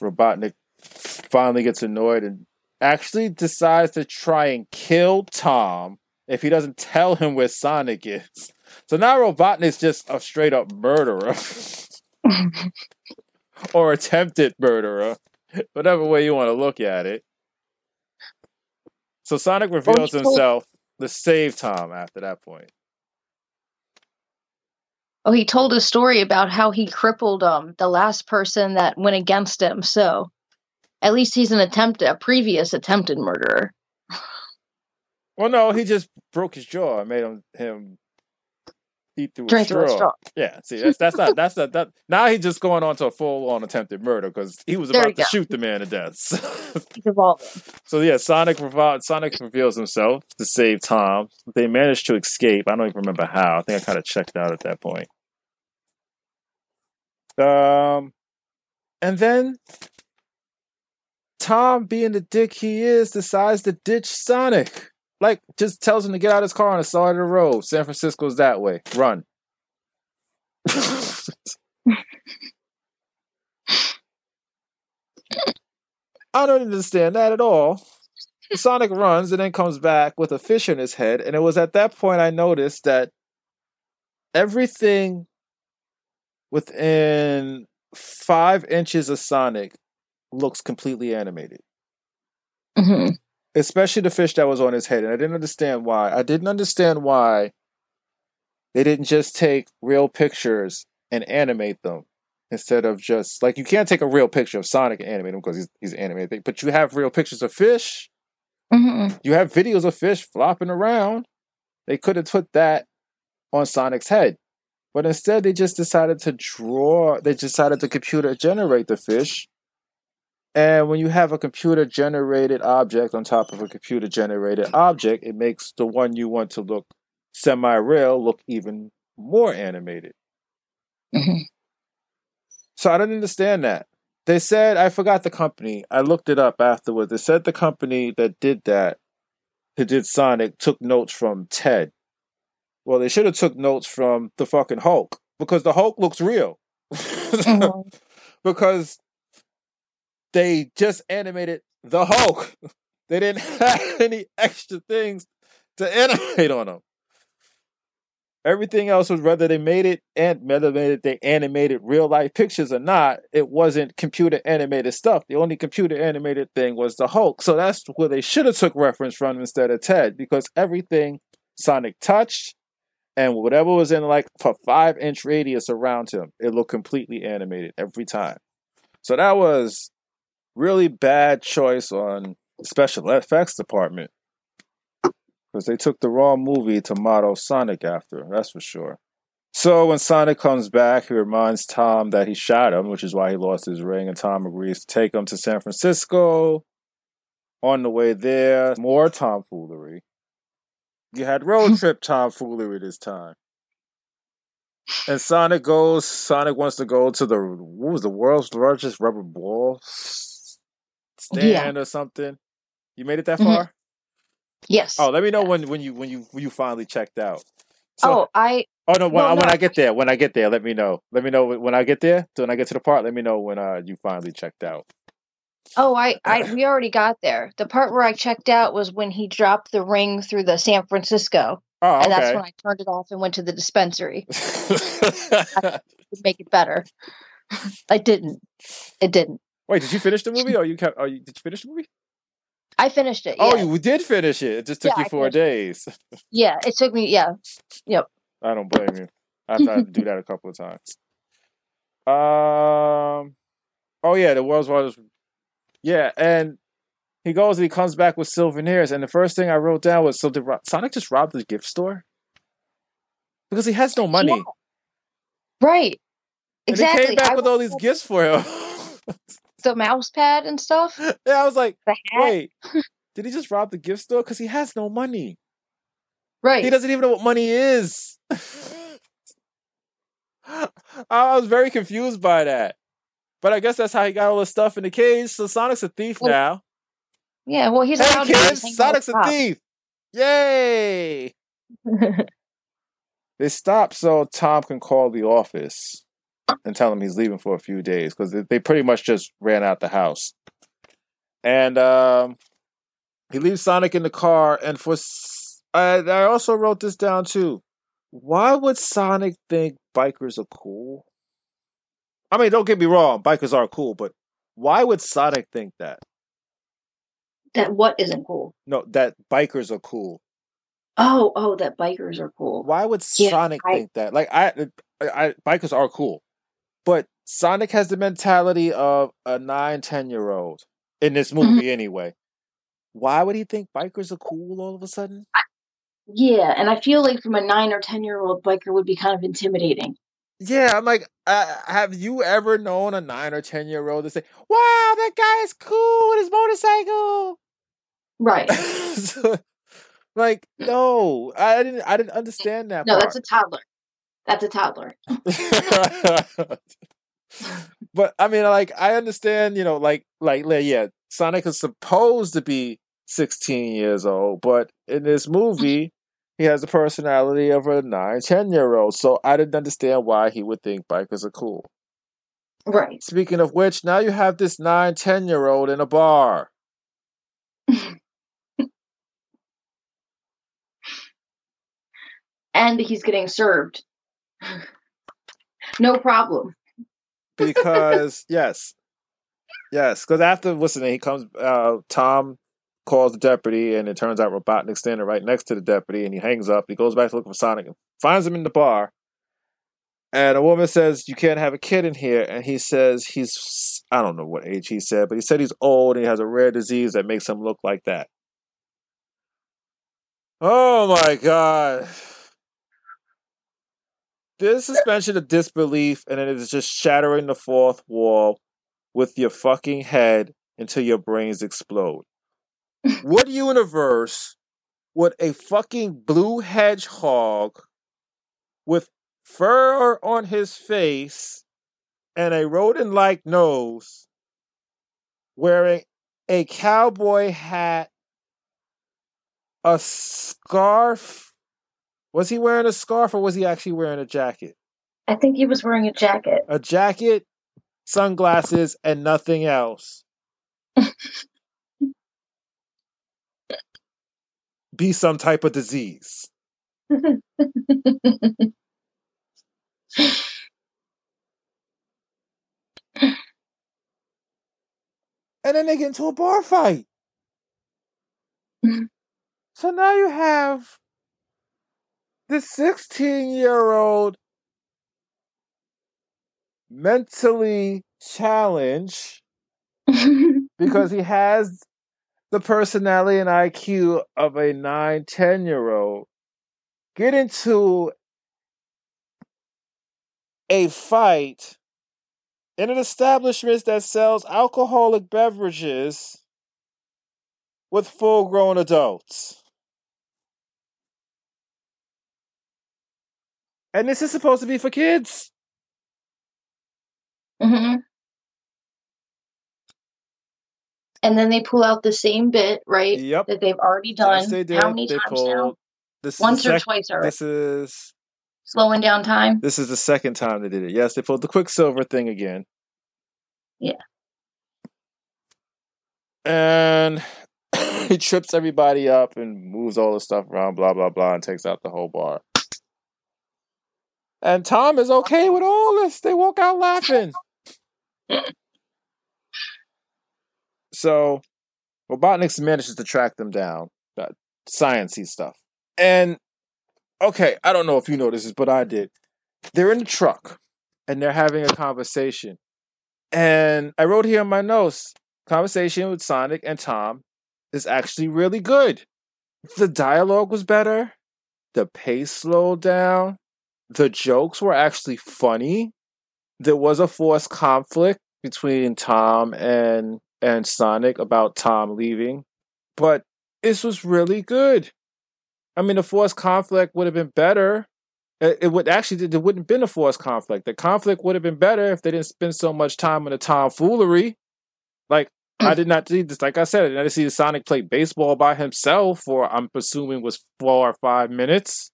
Robotnik finally gets annoyed and actually decides to try and kill Tom if he doesn't tell him where Sonic is. So now Robotnik's just a straight up murderer. <laughs> or attempted murderer. Whatever way you want to look at it. So Sonic reveals himself to save Tom after that point. Oh, he told a story about how he crippled um the last person that went against him. So at least he's an attempt a previous attempted murderer. <laughs> Well, no, he just broke his jaw and made him him eat through Drink a straw. through a straw. Yeah, see, that's that's not that's not that. Now he's just going on to a full on attempted murder because he was There about to go. shoot the man to death. <laughs> So yeah, Sonic Sonic reveals himself to save Tom. They managed to escape. I don't even remember how. I think I kind of checked out at that point. Um, and then Tom, being the dick he is, decides to ditch Sonic. Like, just tells him to get out of his car on the side of the road. San Francisco's that way. Run. <laughs> I don't understand that at all. Sonic runs and then comes back with a fish in his head. And it was at that point I noticed that everything within five inches of Sonic looks completely animated hmm especially the fish that was on his head. And I didn't understand why. I didn't understand why they didn't just take real pictures and animate them instead of just like you can't take a real picture of Sonic and animate him because he's he's animated, but you have real pictures of fish. hmm You have videos of fish flopping around. They could have put that on Sonic's head. But instead they just decided to draw they decided to computer generate the fish. And when you have a computer generated object on top of a computer generated object, it makes the one you want to look semi real look even more animated. hmm So I didn't understand that. They said I forgot the company. I looked it up afterwards. They said the company that did that, who did Sonic, took notes from Ted. Well, they should have took notes from the fucking Hulk because the Hulk looks real. <laughs> Mhm. because they just animated the Hulk. <laughs> They didn't <laughs> have any extra things to animate on them. Everything else was whether they made it and whether they animated real life pictures or not. It wasn't computer animated stuff. The only computer animated thing was the Hulk. So that's where they should have took reference from instead of Ted because everything Sonic touched and whatever was in like a five inch radius around him, it looked completely animated every time. So that was really bad choice on special effects department because they took the wrong movie to model Sonic after. That's for sure. So when Sonic comes back, he reminds Tom that he shot him, which is why he lost his ring, and Tom agrees to take him to San Francisco. On the way there, more tomfoolery. You had road trip tomfoolery this time. And Sonic goes, Sonic wants to go to the, what was the world's largest rubber ball stand or something. You made it that Mhm. far? Yes. Oh, let me know when, when you when you when you finally checked out. So, oh, I oh no, when, I- when no. I get there, when I get there, let me know. Let me know when I get there. So when I get to the part, let me know when uh you finally checked out. oh I I we already got there. The part where I checked out was when he dropped the ring through the San Francisco, Oh, and that's when I turned it off and went to the dispensary <laughs> make it better. <laughs> I didn't. It didn't. Wait, did you finish the movie? <laughs> Or you kept? Are you did you finish the movie? I finished it. Oh, you did finish it. It just took Yeah, you four days. <laughs> yeah, it took me. Yeah, yep. I don't blame you. I've had to do that a couple of times. Um. Oh yeah, the world's largest. Yeah, and he goes and he comes back with souvenirs, and the first thing I wrote down was, "So did Ro- Sonic just rob the gift store?" Because he has no money, Yeah. right. and Exactly. he came back I with all these gifts for him. <laughs> the mouse pad and stuff. <laughs> yeah, I was like, "Wait, <laughs> did he just rob the gift store?" Because he has no money. Right. He doesn't even know what money is. <laughs> I was very confused by that. But I guess that's how he got all the stuff in the cage. So Sonic's a thief Well, now. yeah. Well, he's Hey kids, Sonic's a thief. Yay! They stop so Tom can call the office and tell him he's leaving for a few days because they, pretty much just ran out the house. And um, he leaves Sonic in the car. And for I also wrote this down too. Why would Sonic think bikers are cool? I mean, don't get me wrong, bikers are cool, but why would Sonic think that? that what isn't cool? No, that bikers are cool. Oh, oh, that bikers are cool. Why would Yeah, Sonic I- think that? Like I, I, I, bikers are cool, but Sonic has the mentality of a nine, ten year old in this Mm-hmm. movie anyway. Why would he think bikers are cool all of a sudden? Yeah, and I feel like from a nine or ten year old biker would be kind of intimidating. Yeah, I'm like, uh, have you ever known a nine or ten year old to say, "Wow, that guy is cool with his motorcycle"? Right. <laughs> So, like, no, I didn't. I didn't understand that. No, part. that's a toddler. That's a toddler. <laughs> but I mean, like, I understand, you know, like, like, yeah, Sonic is supposed to be 16 years old, but in this movie, he has the personality of a 9, 10 year old. So I didn't understand why he would think bikers are cool. Right. Speaking of which, now you have this 9, 10 year old in a bar. <laughs> And he's getting served. <laughs> no problem. because <laughs> yes, yes, because after listening, he comes. Uh, Tom calls the deputy, and it turns out Robotnik's standing right next to the deputy, and he hangs up. He goes back to look for Sonic and finds him in the bar. And a woman says, "You can't have a kid in here," and he says he's I don't know what age he said, but he said he's old and he has a rare disease that makes him look like that. Oh my god. This suspension of disbelief, and then it is just shattering the fourth wall with your fucking head until your brains explode. <laughs> what universe would a fucking blue hedgehog with fur on his face and a rodent like nose wearing a cowboy hat, a scarf, Was he wearing a scarf or was he actually wearing a jacket? I think he was wearing a jacket. A jacket, sunglasses, and nothing else. <laughs> Be some type of disease. <laughs> and then they get into a bar fight. <laughs> so now you have this 16 year old mentally challenged <laughs> because he has the personality and IQ of a 9, 10 year old get into a fight in an establishment that sells alcoholic beverages with full grown adults. And this is supposed to be for kids. hmm And then they pull out the same bit, right? Yep. That they've already done. Yes, they did. How many they times pulled, now? This Once or sec- twice already. This is Slowing down time. this is the second time they did it. Yes, they pulled the Quicksilver thing again. Yeah. And <laughs> he trips everybody up and moves all the stuff around, blah blah blah, and takes out the whole bar. And Tom is okay with all this. They walk out laughing. So Robotnik manages to track them down. That sciencey stuff. And okay, I don't know if you noticed this, but I did. They're in the truck and they're having a conversation. And I wrote here in my notes, conversation with Sonic and Tom is actually really good. The dialogue was better. The pace slowed down. The jokes were actually funny. There was a forced conflict between Tom and and Sonic about Tom leaving, but this was really good. I mean, the forced conflict would have been better. It, it would actually there wouldn't have been a forced conflict. The conflict would have been better if they didn't spend so much time on the tomfoolery. Like <clears throat> I did not see this. Like I said, I didn't see Sonic play baseball by himself for I'm presuming was four or five minutes.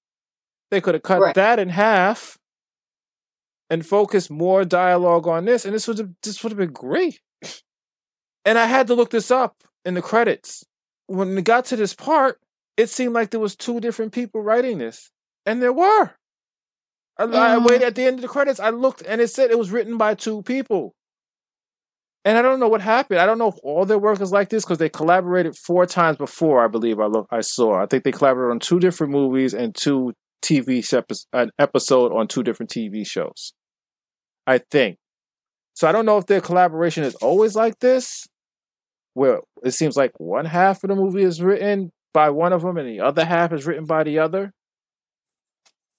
They could have cut Right. that in half and focused more dialogue on this, and this would have this would have been great. And I had to look this up in the credits. When it got to this part, it seemed like there was two different people writing this, and there were. I, I Mm. waited at the end of the credits. I looked, and it said it was written by two people. And I don't know what happened. I don't know if all their work is like this because they collaborated four times before. I believe I look, I saw. I think they collaborated on two different movies and two TV an episode on two different TV shows. I think. So I don't know if their collaboration is always like this, where it seems like one half of the movie is written by one of them and the other half is written by the other.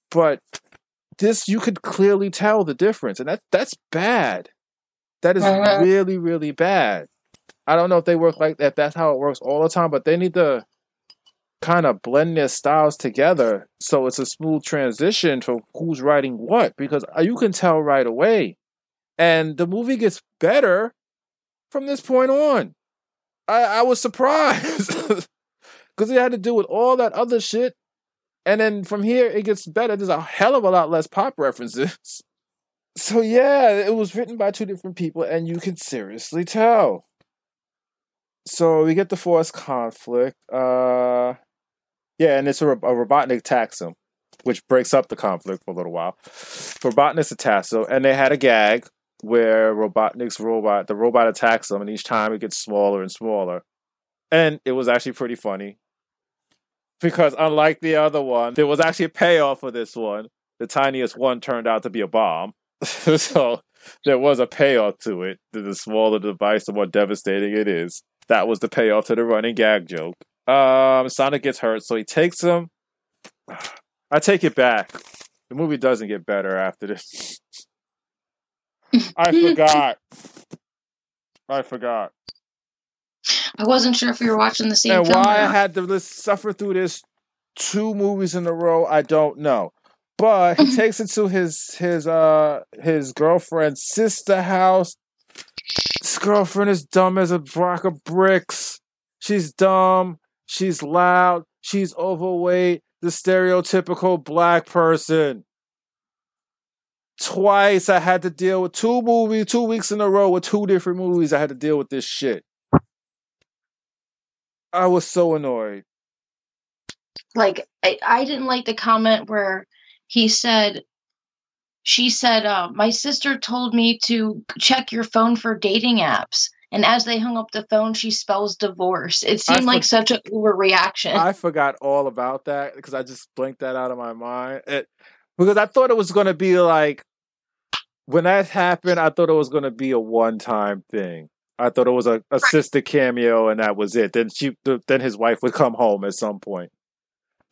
But this, you could clearly tell the difference, and that that's bad. That is Mhm. really, really bad. I don't know if they work like that. That's how it works all the time, but they need to kind of blend their styles together so it's a smooth transition for who's writing what because uh, you can tell right away. And the movie gets better from this point on. I, I was surprised <laughs> because it had to do with all that other shit. And then from here, it gets better. There's a hell of a lot less pop references. <laughs> So, yeah, it was written by two different people, and you can seriously tell. So, we get the forced conflict. Uh, yeah, and it's a, a Robotnik attacks him, which breaks up the conflict for a little while. Robotnik's attacks him, and they had a gag where Robotnik's robot, the robot attacks him, and each time it gets smaller and smaller. And it was actually pretty funny. Because unlike the other one, there was actually a payoff for this one. The tiniest one turned out to be a bomb. <laughs> so there was a payoff to it. The, the smaller the device, the more devastating it is. That was the payoff to the running gag joke. Um, Sonic gets hurt, so he takes him. I take it back. The movie doesn't get better after this. <laughs> I forgot. I forgot. I wasn't sure if we were watching the same And why I had to suffer through this two movies in a row, I don't know. But he <laughs> takes it to his his uh his girlfriend's sister house. This girlfriend is dumb as a block of bricks. She's dumb. She's loud. She's overweight. the stereotypical black person. Twice I had to deal with two movies, two weeks in a row with two different movies. I had to deal with this shit. I was so annoyed. Like I, I didn't like the comment where he said she said, uh, My sister told me to check your phone for dating apps. And as they hung up the phone, she spells divorce. It seemed like such an overreaction. I forgot all about that because I just blinked that out of my mind. It, because I thought it was going to be like, when that happened, I thought it was going to be a one time thing. I thought it was a, a sister cameo and that was it. Then she, then his wife would come home at some point.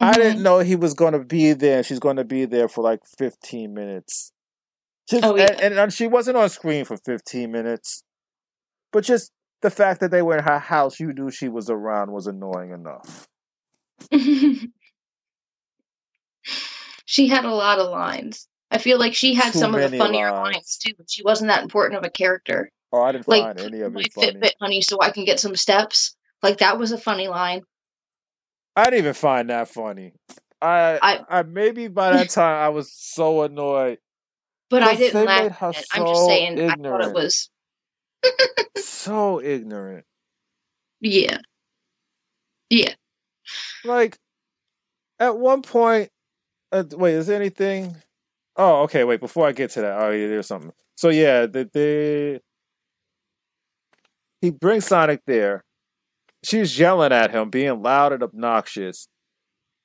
Mm-hmm. I didn't know he was going to be there. She's going to be there for like 15 minutes. Just, oh, yeah. and, and she wasn't on screen for 15 minutes. But just the fact that they were in her house, you knew she was around was annoying enough. she had a lot of lines. I feel like she had Too some of the funnier lines. lines. too, but she wasn't that important of a character. Oh, I didn't like, find any of it funny. Fitbit, honey, so I can get some steps. Like that was a funny line. I didn't even find that funny. I, I, I maybe by that time I was so annoyed. But I didn't laugh. So I'm just saying, ignorant. I thought it was so ignorant. Yeah. Yeah. Like, at one point, uh, wait, is there anything? Oh, okay. Wait, before I get to that, oh, yeah, there's something. So yeah, the, the he brings Sonic there. She's yelling at him, being loud and obnoxious.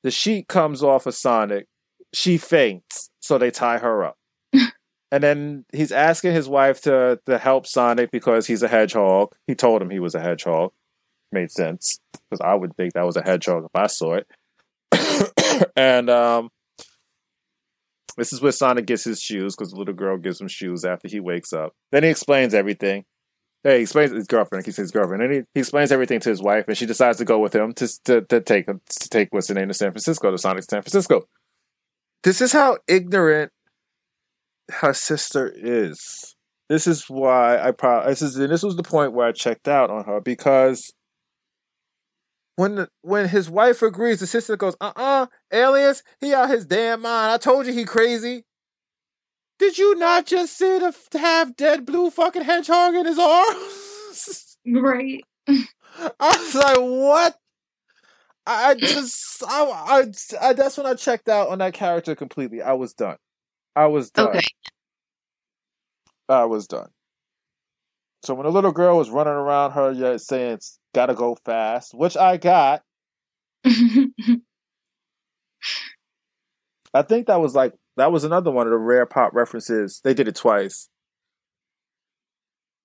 The sheet comes off of Sonic. She faints, so they tie her up. And then he's asking his wife to to help Sonic because he's a hedgehog. He told him he was a hedgehog. Made sense because I would think that was a hedgehog if I saw it. <coughs> and um, this is where Sonic gets his shoes because the little girl gives him shoes after he wakes up. Then he explains everything. Hey, he explains his girlfriend. He says his girlfriend, and he, he explains everything to his wife, and she decides to go with him to to, to take to take what's the name to San Francisco to Sonic San Francisco. This is how ignorant her sister is. This is why I probably this is and this was the point where I checked out on her because when the, when his wife agrees, the sister goes, "Uh uh-uh, uh, aliens, he out his damn mind. I told you he crazy." Did you not just see to have dead blue fucking hedgehog in his arms? <laughs> Right. I was like, what? I just, I, I, I, that's when I checked out on that character completely. I was done. I was done. Okay. I was done. So when the little girl was running around her, yeah, saying "gotta go fast," which I got. <laughs> I think that was like that was another one of the rare pop references. They did it twice.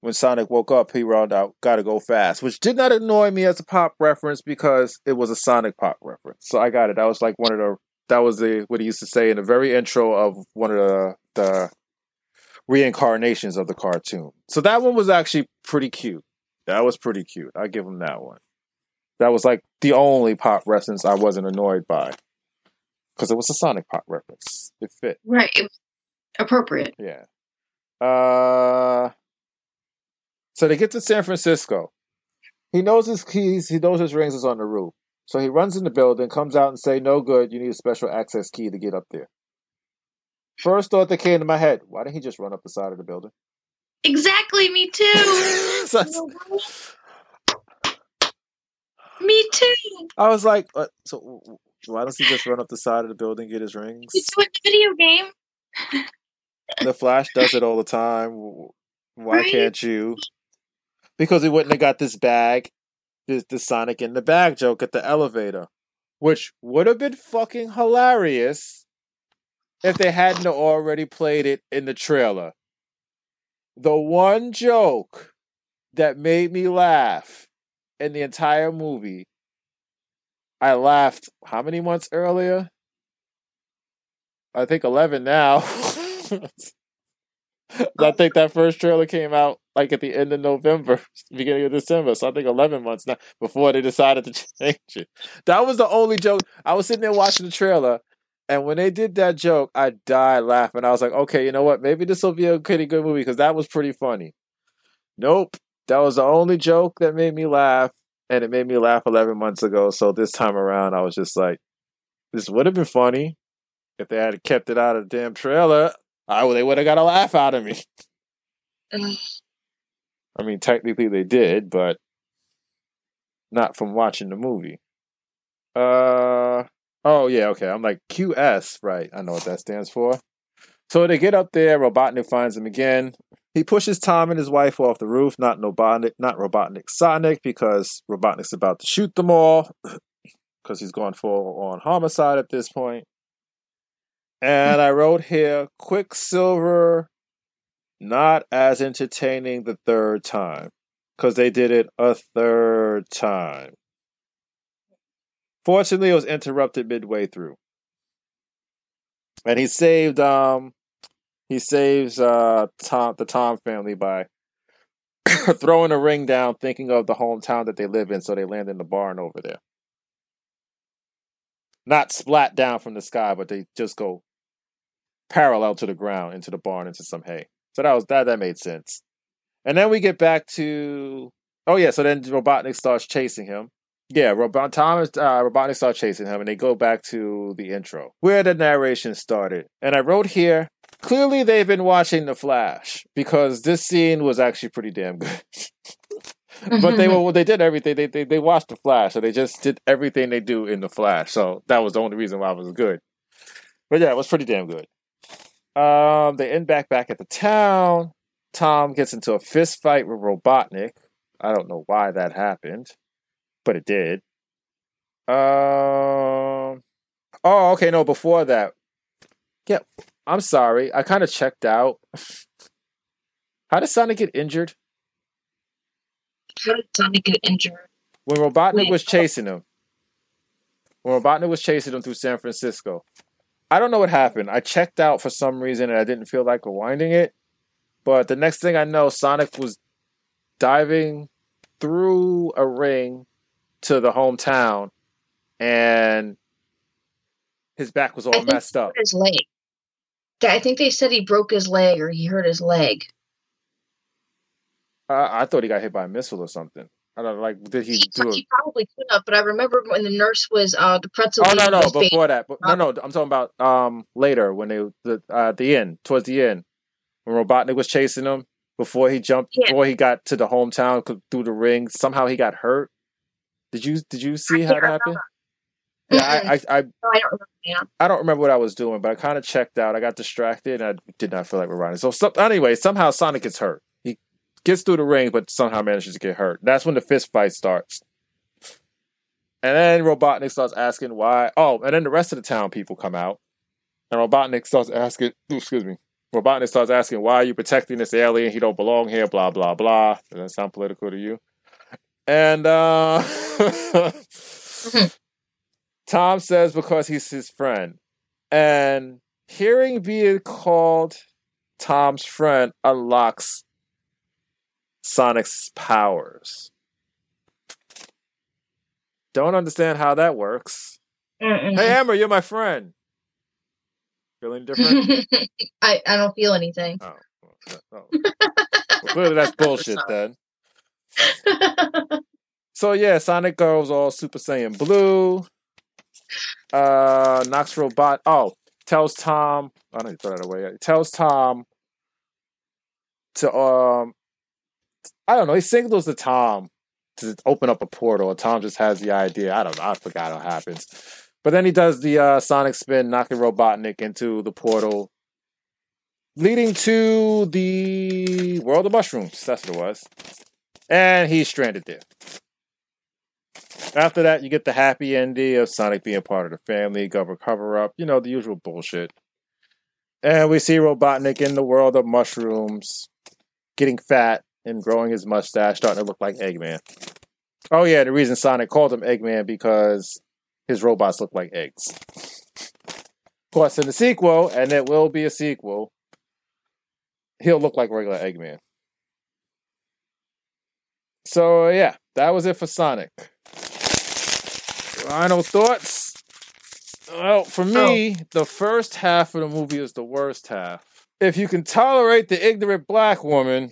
When Sonic woke up, he rolled out "Gotta Go Fast," which did not annoy me as a pop reference because it was a Sonic pop reference. So I got it. That was like one of the that was the what he used to say in the very intro of one of the the reincarnations of the cartoon. So that one was actually pretty cute. That was pretty cute. I give him that one. That was like the only pop reference I wasn't annoyed by because it was a Sonic pop reference. It fit. Right. It was appropriate. Yeah. Uh. So they get to San Francisco. He knows his keys. He knows his rings is on the roof. So he runs in the building, comes out and say, "No good. You need a special access key to get up there." First thought that came to my head: Why didn't he just run up the side of the building? Exactly. Me too. <laughs> me too. I was like, uh, so why doesn't he just run up the side of the building, get his rings? It's a video game. the Flash does it all the time. Why right? can't you? Because he wouldn't have got this bag the, the Sonic in the bag joke at the elevator, which would have been fucking hilarious if they hadn't already played it in the trailer. The one joke that made me laugh in the entire movie, I laughed how many months earlier? I think 11 now. <laughs> I think that first trailer came out like at the end of November, <laughs> beginning of December. So I think 11 months now before they decided to <laughs> change it. That was the only joke. I was sitting there watching the trailer, and when they did that joke, I died laughing. I was like, okay, you know what? Maybe this will be a pretty good movie because that was pretty funny. Nope. That was the only joke that made me laugh, and it made me laugh 11 months ago. So this time around, I was just like, this would have been funny if they had kept it out of the damn trailer. I they would have got a laugh out of me. I mean, technically they did, but not from watching the movie. Uh oh yeah, okay. I'm like QS, right? I know what that stands for. So they get up there. Robotnik finds him again. He pushes Tom and his wife off the roof. Not Robotnik, not Robotnik, Sonic, because Robotnik's about to shoot them all. <clears throat> Because he's going full on homicide at this point. And I wrote here Quicksilver not as entertaining the third time because they did it a third time. Fortunately, it was interrupted midway through, and he saved um he saves uh Tom the Tom family by <coughs> throwing a ring down, thinking of the hometown that they live in, so they land in the barn over there. Not splat down from the sky, but they just go parallel to the ground into the barn into some hay. So that was that that made sense. And then we get back to oh yeah, so then Robotnik starts chasing him. Yeah, Robot Thomas uh, Robotnik starts chasing him, and they go back to the intro where the narration started. And I wrote here clearly they've been watching The Flash because this scene was actually pretty damn good. <laughs> but they were <laughs> they did everything they, they they watched The Flash, so they just did everything they do in The Flash. So that was the only reason why it was good. But yeah, it was pretty damn good. Um, they end back back at the town. Tom gets into a fist fight with Robotnik. I don't know why that happened, but it did. Um. Oh, okay. No, before that. Yeah, I'm sorry. I kind of checked out. <laughs> How did Sonic get injured? How did Sonic get injured? When Robotnik Wait, was chasing him. When Robotnik was chasing him through San Francisco. I don't know what happened. I checked out for some reason and I didn't feel like rewinding it. But the next thing I know, Sonic was diving through a ring to the hometown and his back was all messed up. His leg. I think they said he broke his leg or he hurt his leg. Uh, I thought he got hit by a missile or something. I don't know, like did he, he do? He probably could have, but I remember when the nurse was uh the pretzel. Oh no no before baby. that, but, no no I'm talking about um later when they the uh, at the end towards the end when Robotnik was chasing him before he jumped yeah. before he got to the hometown through the ring somehow he got hurt. Did you did you see I how it happened? Yeah, I I I, <laughs> no, I, don't remember, yeah. I don't remember what I was doing, but I kind of checked out. I got distracted and I did not feel like we're So, so anyway, somehow Sonic gets hurt gets through the ring, but somehow manages to get hurt. That's when the fist fight starts. And then Robotnik starts asking why. Oh, and then the rest of the town people come out. And Robotnik starts asking, excuse me, Robotnik starts asking, why are you protecting this alien? He don't belong here, blah, blah, blah. Does that sound political to you? And uh <laughs> <laughs> Tom says because he's his friend. And hearing being called Tom's friend unlocks Sonic's powers. Don't understand how that works. Mm-mm. Hey, Amber, you're my friend. Feeling different? <laughs> I, I don't feel anything. Oh, oh. well, clearly that's <laughs> bullshit then. <laughs> so yeah, Sonic goes all Super Saiyan Blue. Uh, knocks robot. Oh, tells Tom. I don't need to throw that away. Tells Tom to um I don't know. He signals to Tom to open up a portal. Tom just has the idea. I don't know. I forgot how it happens. But then he does the uh, sonic spin, knocking Robotnik into the portal, leading to the world of mushrooms. That's what it was. And he's stranded there. After that, you get the happy ending of Sonic being part of the family, cover cover up, you know, the usual bullshit. And we see Robotnik in the world of mushrooms, getting fat, and growing his mustache, starting to look like Eggman. Oh yeah, the reason Sonic called him Eggman because his robots look like eggs. Of course, in the sequel, and it will be a sequel, he'll look like regular Eggman. So yeah, that was it for Sonic. Final thoughts. Well, for me, oh. the first half of the movie is the worst half. If you can tolerate the ignorant black woman,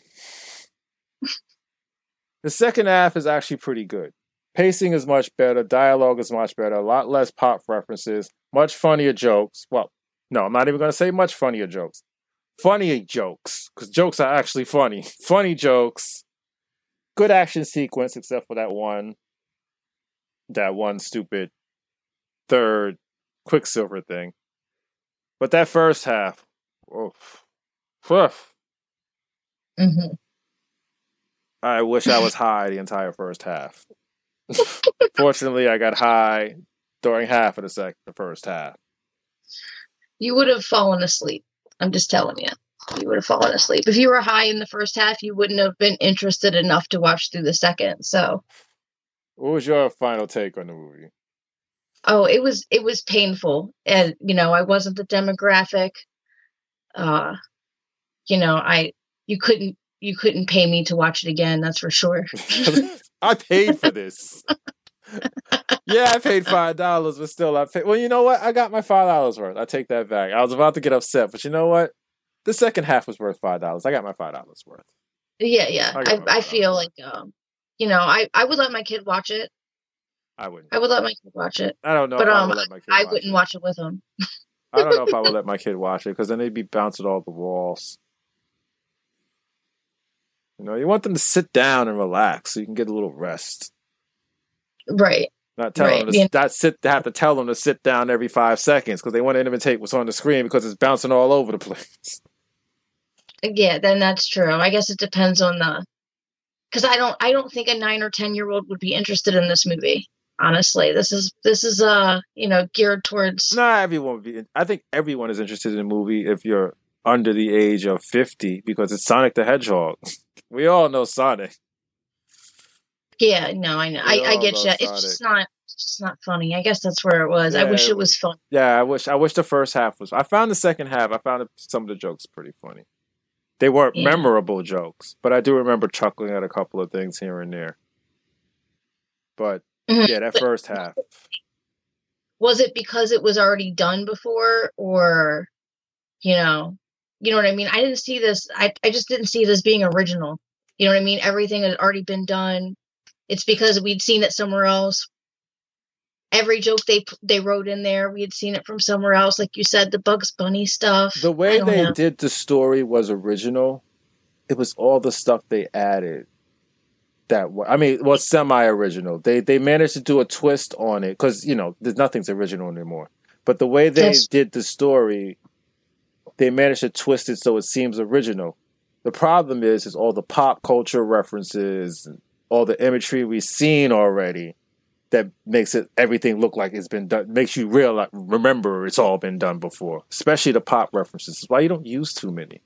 the second half is actually pretty good. Pacing is much better, dialogue is much better, a lot less pop references, much funnier jokes. Well, no, I'm not even going to say much funnier jokes. Funnier jokes, because jokes are actually funny. <laughs> Funny jokes. Good action sequence, except for that one, that one stupid third Quicksilver thing. But that first half, oof, oof. hmm I wish I was high the entire first half. <laughs> Fortunately, I got high during half of the second, the first half. You would have fallen asleep. I'm just telling you. You would have fallen asleep. If you were high in the first half, you wouldn't have been interested enough to watch through the second. So, What was your final take on the movie? oh, it was it was painful, and you know, I wasn't the demographic. Uh, you know, I you couldn't you couldn't pay me to watch it again. That's for sure. <laughs> I paid for this. yeah, I paid five dollars, but still, I paid. Well, you know what? I got my five dollars worth. I take that back. I was about to get upset, but you know what? The second half was worth five dollars. I got my five dollars worth. yeah, yeah. I I I feel like um, you know, I I would let my kid watch it. I wouldn't. I would let my kid watch it, I don't know but if I um, would let my kid. I watch watch it with him. I don't know if I would let my kid watch it because then they'd be bouncing all the walls. You know, you want them to sit down and relax so you can get a little rest. Right. Not tell Right, them to yeah. not sit. Have to tell them to sit down every five seconds because they want to imitate what's on the screen because it's bouncing all over the place. Yeah, then that's true. I guess it depends on the because I don't I don't think a nine or ten year old would be interested in this movie. Honestly, this is this is uh you know geared towards Not everyone would be. I think everyone is interested in a movie if you're under the age of fifty because it's Sonic the Hedgehog. <laughs> We all know Sonic. yeah no I know I, I get you. It's just not it's just not funny. I guess that's where it was. I wish it it was fun. Yeah, I wish. I wish the first half was. I found the second half. I found some of the jokes pretty funny. They weren't Yeah. memorable jokes, but I do remember chuckling at a couple of things here and there. But Mhm. yeah, that first half. Was it because it was already done before, or you know, you know what I mean? I didn't see this. I I just didn't see it as being original. You know what I mean? Everything had already been done. It's because we'd seen it somewhere else. Every joke they they wrote in there, we had seen it from somewhere else. Like you said, the Bugs Bunny stuff. The way they know. did the story was original. It was all the stuff they added that I mean, was semi-original. They they managed to do a twist on it because you know there's nothing's original anymore. But the way they That's- did the story, they managed to twist it so it seems original. The problem is, is all the pop culture references, and all the imagery we've seen already, that makes it everything look like it's been done. Makes you realize, remember, it's all been done before. Especially the pop references. That's why you don't use too many.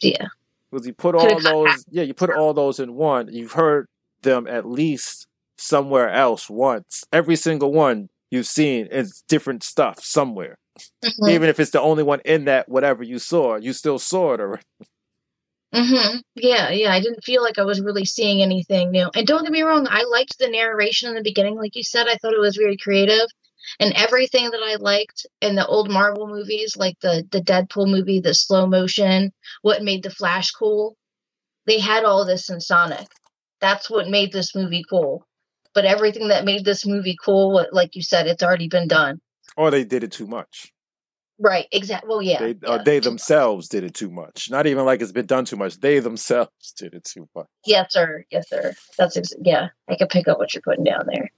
Yeah, Because you put all those, yeah, you put all those in one. You've heard them at least somewhere else once. Every single one you've seen is different stuff somewhere. Mhm. Even if it's the only one in that whatever you saw, you still saw it already. hmm Yeah, yeah. I didn't feel like I was really seeing anything new. And don't get me wrong, I liked the narration in the beginning, like you said. I thought it was very creative. And everything that I liked in the old Marvel movies, like the the Deadpool movie, the slow motion, what made the Flash cool, they had all this in Sonic. That's what made this movie cool. But everything that made this movie cool, what, like you said, it's already been done. Or they did it too much. Right, exactly. Well, yeah. They, yeah. or they themselves did it too much. Not even like it's been done too much. They themselves <laughs> did it too much. Yes, sir. Yes, sir. That's ex- yeah. I can pick up what you're putting down there.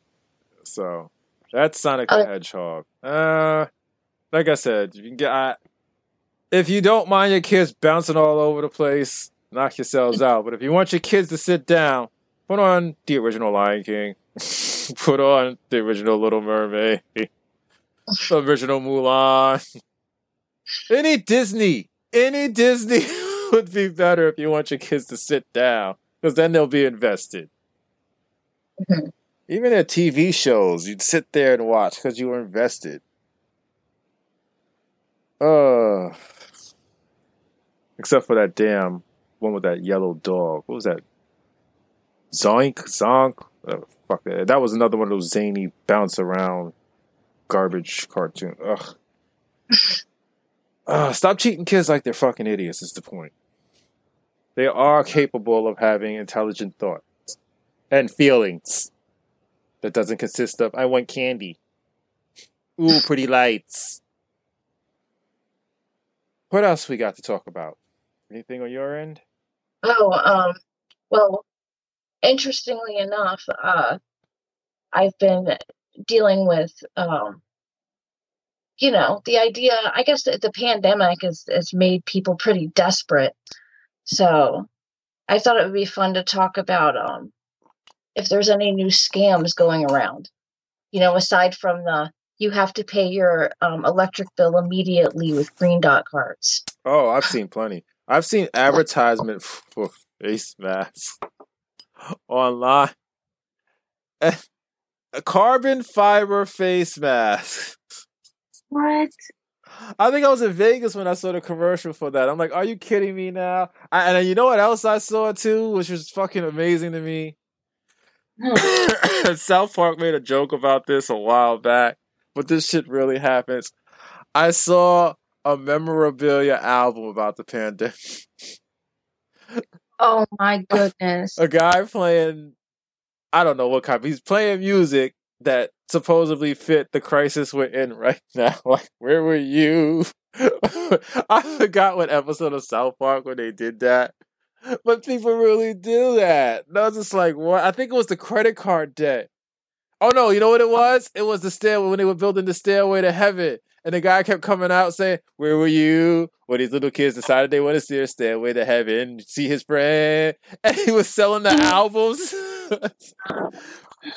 So that's Sonic the Uh, Hedgehog. Uh, like I said, you can get. I, if you don't mind your kids bouncing all over the place, knock yourselves out. But if you want your kids to sit down, put on the original Lion King. <laughs> put on the original Little Mermaid. The original Mulan. Any Disney, any Disney <laughs> would be better if you want your kids to sit down, because then they'll be invested. Mhm. Even at TV shows, you'd sit there and watch because you were invested. Uh, except for that damn one with that yellow dog. What was that? Zoink? Zonk? Uh, fuck that. That was another one of those zany bounce around garbage cartoon. Ugh. Uh, stop cheating kids like they're fucking idiots, is the point. They are capable of having intelligent thoughts and feelings that doesn't consist of, I want candy. Ooh, pretty lights. What else we got to talk about? Anything on your end? Oh, um, well, interestingly enough, uh, I've been dealing with, um, you know, the idea. I guess that the pandemic has has made people pretty desperate. So, I thought it would be fun to talk about um, if there's any new scams going around. You know, aside from the you have to pay your um, electric bill immediately with green dot cards. Oh, I've seen plenty. I've seen advertisement <laughs> for face masks online. <laughs> A carbon fiber face mask. What? I think I was in Vegas when I saw the commercial for that. I'm like, are you kidding me now? I, and you know what else I saw too, which was fucking amazing to me? Hmm. <coughs> South Park made a joke about this a while back, but this shit really happens. I saw a memorabilia album about the pandemic. Oh my goodness. <laughs> a guy playing, I don't know what kind, he's playing music that supposedly fit the crisis we're in right <laughs> now. Like, where were you? <laughs> I forgot what episode of South Park when they did that. But people really do that. And I was just like, what? I think it was the credit card debt. Oh no, you know what it was? It was the stairway when they were building the stairway to heaven. And the guy kept coming out saying, Where were you? When these little kids decided they want to see a stairway to heaven, see his friend. <laughs> And he was selling the albums.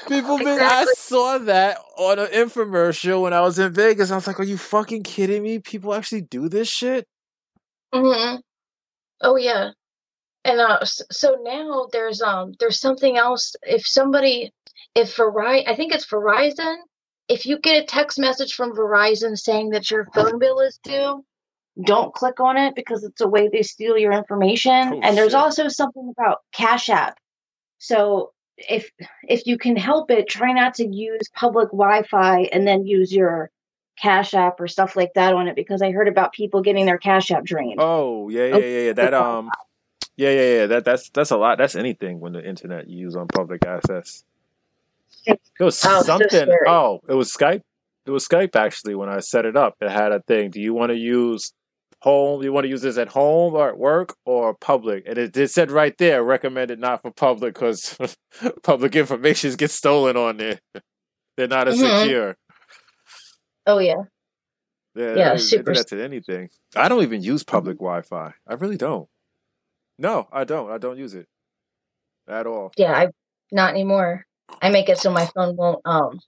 People been I saw that on an infomercial when I was in Vegas. I was like, Are you fucking kidding me? People actually do this shit? hmm Oh yeah. And uh, so now there's um there's something else. If somebody, if Verizon, I think it's Verizon. If you get a text message from Verizon saying that your phone bill is due, don't click on it because it's a way they steal your information. Oh and there's shit. also something about Cash App. So if if you can help it, try not to use public Wi-Fi and then use your Cash App or stuff like that on it because I heard about people getting their Cash App drained. Oh, yeah, yeah, yeah, yeah. That um yeah, yeah, yeah. That that's that's a lot. That's anything when the internet you use on public access. It was Oh, something. scary. Oh, it was Skype. It was Skype actually when I set it up. It had a thing. Do you want to use home? You want to use this at home or at work or public? And it, it said right there, recommended not for public because <laughs> public information gets stolen on there. <laughs> They're not as Mhm. secure. Oh yeah. Yeah, Yeah, super that to anything. I don't even use public Wi-Fi. I really don't. No, I don't. I don't use it at all. Yeah, I not anymore. I make it so my phone won't um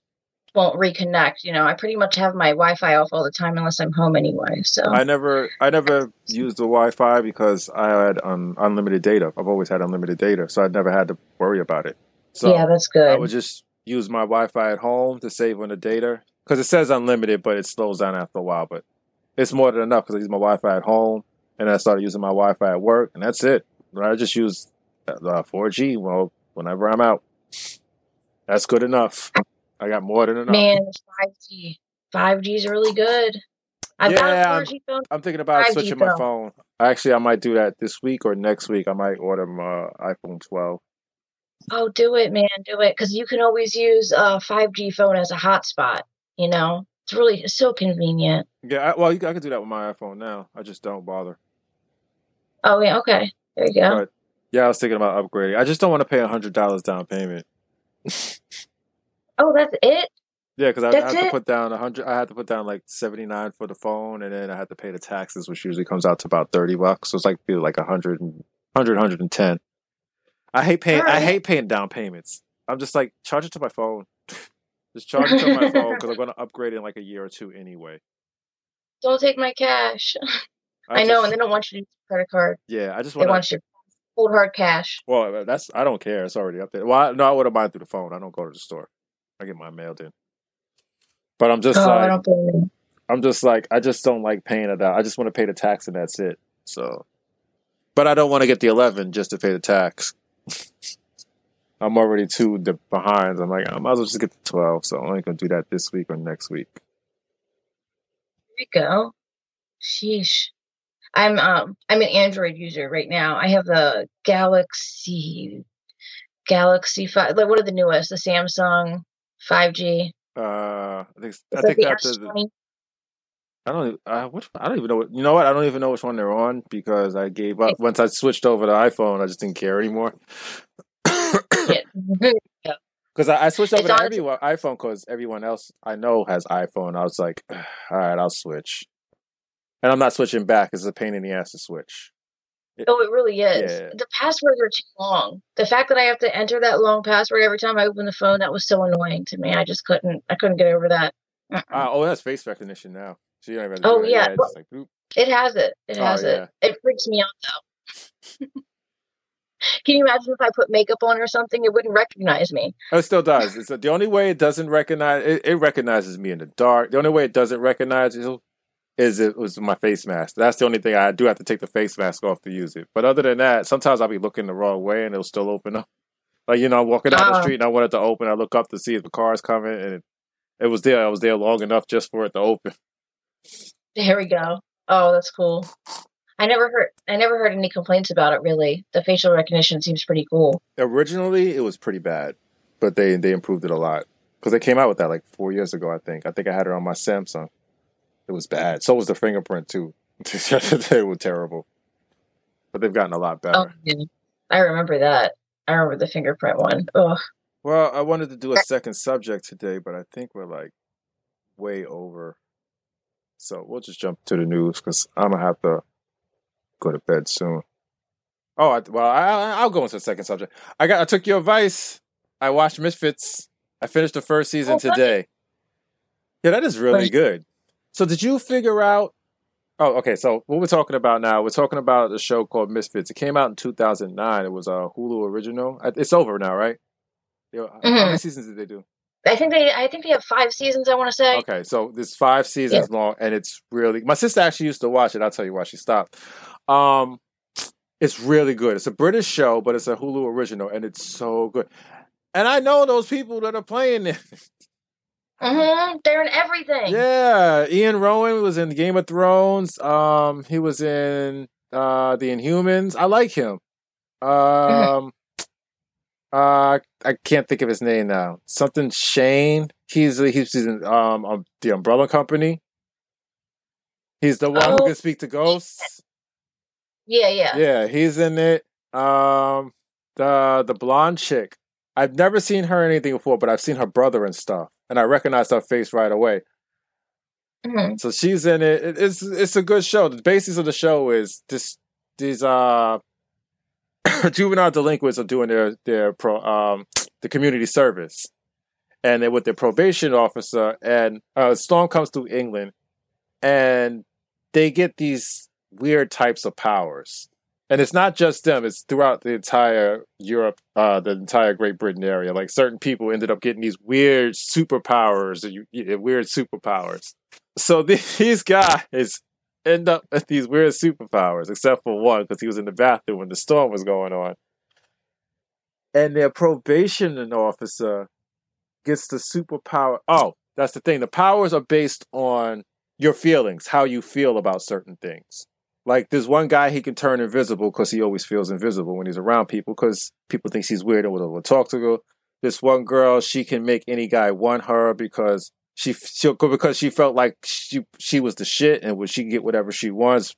won't reconnect. You know, I pretty much have my Wi-Fi off all the time unless I'm home anyway. So I never, I never used the Wi-Fi because I had um, unlimited data. I've always had unlimited data, so I never had to worry about it. So yeah, that's good. I would just use my Wi-Fi at home to save on the data because it says unlimited, but it slows down after a while. But it's more than enough because I use my Wi-Fi at home, and I started using my Wi-Fi at work, and that's it. I just use uh, 4G. Well, whenever I'm out, that's good enough. I got more than enough. Man, five G. Five G is really good. I've Yeah, got a I'm- 4G phone. I'm thinking about 5G switching my phone. phone. Actually, I might do that this week or next week. I might order my uh, iPhone 12. Oh, do it, man, do it, because you can always use uh, a 5G phone as a hotspot. You know, it's really it's so convenient. Yeah, I, well, you, I can do that with my iPhone now. I just don't bother. Oh yeah, okay, there you go. But yeah, I was thinking about upgrading. I just don't want to pay a hundred dollars down payment. <laughs> Oh, that's it. Yeah, because I, I have to put down a hundred. I had to put down like seventy nine for the phone, and then I had to pay the taxes, which usually comes out to about thirty bucks. So it's like be like a hundred and hundred, hundred and ten. I hate paying. I hate paying down payments. I'm just like charge it to my phone. <laughs> just charge it to my phone because I'm going to upgrade in like a year or two anyway. Don't take my cash. <laughs> I, know, just- and they don't want you to use a credit card. yeah, I just want to. want you to hold hard cash. Well, that's I don't care. It's already up there. Well, I, no, I would have bought through the phone. I don't go to the store. I get my mail in. But I'm just oh, like don't blame you. I'm just like I just don't like paying it out. I just want to pay the tax and that's it. So, but I don't want to get the eleven just to pay the tax. <laughs> I'm already two de- behind. I'm like I might as well just get the twelve. So I'm only gonna do that this week or next week. There you go. Sheesh. I'm um I'm an Android user right now. I have the Galaxy Galaxy five like what are the newest? The Samsung five G. Uh, I think I think the after the, I don't. I, which, I don't even know. What, you know what? I don't even know which one they're on because I gave up once I switched over to iPhone. I just didn't care anymore. Yeah. <coughs> <laughs> Because I, I switched over It's to honestly- everyone iPhone because everyone else I know has iPhone. I was like, all right, I'll switch, and I'm not switching back. It's a pain in the ass to switch. Oh, it really is. Yeah. The passwords are too long. The fact that I have to enter that long password every time I open the phone, that was so annoying to me. I just couldn't I couldn't get over that. Mm-mm. Uh, oh, that's face recognition now. So you don't even have to Oh, yeah. it's like. It has it. It Oh, has yeah. it. It freaks me out though. <laughs> Can you imagine if I put makeup on or something? It wouldn't recognize me. Oh, it still does. It's the only way it doesn't recognize it, it recognizes me in the dark. The only way it doesn't recognize it is it was my face mask. That's the only thing I do have to take the face mask off to use it. But other than that, sometimes I'll be looking the wrong way and it'll still open up. Like you know, I'm walking down the Oh. street and I want it to open. I look up to see if the car's coming, and it, it was there. I was there long enough just for it to open. There we go. Oh, that's cool. I never heard I never heard any complaints about it really. The facial recognition seems pretty cool. Originally, it was pretty bad, but they they improved it a lot because they came out with that like four years ago. I think. I think I had it on my Samsung. It was bad. So was the fingerprint too. <laughs> they were terrible, but they've gotten a lot better. Oh yeah. I remember that. I remember the fingerprint one. Ugh. Well, I wanted to do a second subject today, but I think we're like way over. So we'll just jump to the news because I'm gonna have to go to bed soon. Oh, I, well, I, I'll go into the second subject. I got. I took your advice. I watched Misfits. I finished the first season Oh, today. Yeah, that is really good. So, did you figure out? Oh, okay. So, what we're talking about now? We're talking about a show called Misfits. It came out in 2009. It was a Hulu original. It's over now, right? Yeah, How many Mhm. seasons did they do? I think they I think they have five seasons, I want to say. Okay, so this five seasons long, and it's really. My sister actually used to watch it. I'll tell you why she stopped. Um, it's really good. It's a British show, but it's a Hulu original, and it's so good. And I know those people that are playing it. <laughs> hmm They're in everything. yeah, Iwan Rheon was in Game of Thrones. Um, he was in uh the Inhumans. I like him. Um, uh, I can't think of his name now. Something Shane. He's he's in um, um the Umbrella Company. He's the one who Oh. can speak to ghosts. Yeah, yeah. Yeah, he's in it. Um, the the blonde chick. I've never seen her in anything before, but I've seen her brother and stuff, and I recognized her face right away. Mhm. So she's in it. It- It's it's a good show. The basis of the show is this these uh <coughs> juvenile delinquents are doing their their pro um the community service, and they're with their probation officer. And uh, storm comes through England, and they get these weird types of powers. And it's not just them; it's throughout the entire Europe, uh, the entire Great Britain area. Like certain people ended up getting these weird superpowers, weird superpowers. So <laughs> these guys end up with these weird superpowers, except for one because he was in the bathroom when the storm was going on. And their probation officer gets the superpower. Oh, that's the thing. The powers are based on your feelings, how you feel about certain things. Like there's one guy he can turn invisible because he always feels invisible when he's around people because people think he's weird and will talk to her. This one girl, she can make any guy want her because she she because she felt like she she was the shit and would she can get whatever she wants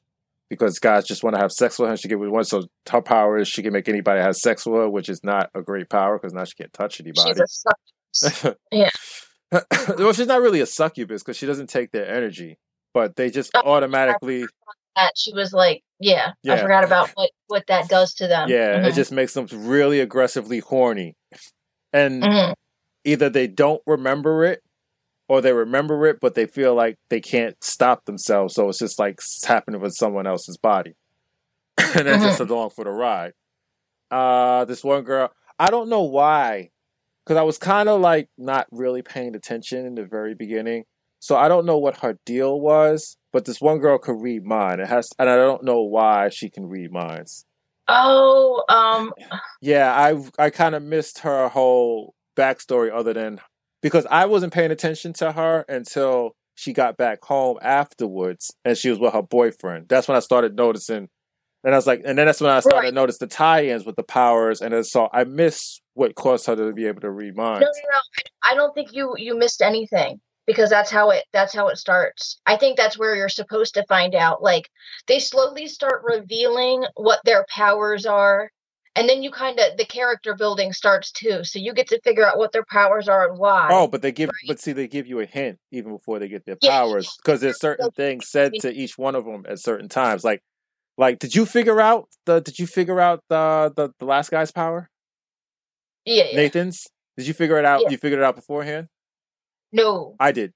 because guys just want to have sex with her. She get what she wants. So her power is she can make anybody have sex with her, which is not a great power because now she can't touch anybody. She's a suck. <laughs> Yeah. well, she's not really a succubus because she doesn't take their energy, but they just Oh, automatically, That she was like, yeah, Yeah. I forgot about what what that does to them. yeah, it Mhm. just makes them really aggressively horny. And Mhm. either they don't remember it or they remember it, but they feel like they can't stop themselves. So it's just like it's happening with someone else's body. <coughs> and they're just along for the ride. Uh, this one girl, I don't know why, because I was kind of like not really paying attention in the very beginning. So I don't know what her deal was, but this one girl could read mine. It has, and I don't know why she can read minds. Oh, um, Yeah, I I kind of missed her whole backstory other than because I wasn't paying attention to her until she got back home afterwards and she was with her boyfriend. That's when I started noticing And I was like, and then that's when I started Right. to notice the tie-ins with the powers, and then so I miss what caused her to be able to read minds. No, no, no. I don't think you you missed anything because that's how it that's how it starts. I think that's where you're supposed to find out. Like they slowly start revealing what their powers are, and then you kind of the character building starts too. So you get to figure out what their powers are and why. Oh, but they give, but see, they give you a hint even before they get their Yeah. powers because there's certain things said to each one of them at certain times. Like, like, did you figure out the? Did you figure out the the, the last guy's power, yeah, yeah. Nathan's? Did you figure it out? Yeah. You figured it out beforehand. No, I did.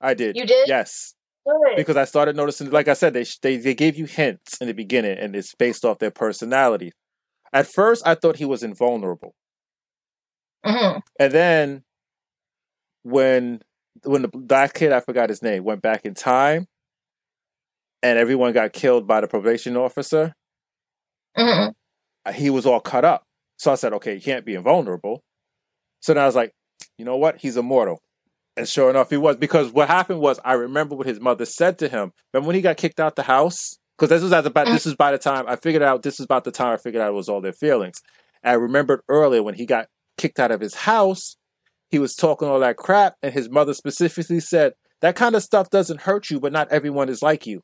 I did. you did. Yes, Good. because I started noticing. Like I said, they they they gave you hints in the beginning, and it's based off their personality. At first, I thought he was invulnerable. Mhm. And then when when the that kid I forgot his name went back in time and everyone got killed by the probation officer, Mhm. he was all cut up. So I said, okay, he can't be invulnerable. So then I was like, you know what? He's immortal. And sure enough, he was because what happened was I remember what his mother said to him. Remember when he got kicked out the house? Because this was at about this mm. was by the time I figured out this was about the time I figured out it was all their feelings. I remembered earlier when he got kicked out of his house, he was talking all that crap, and his mother specifically said, That kind of stuff doesn't hurt you, but not everyone is like you.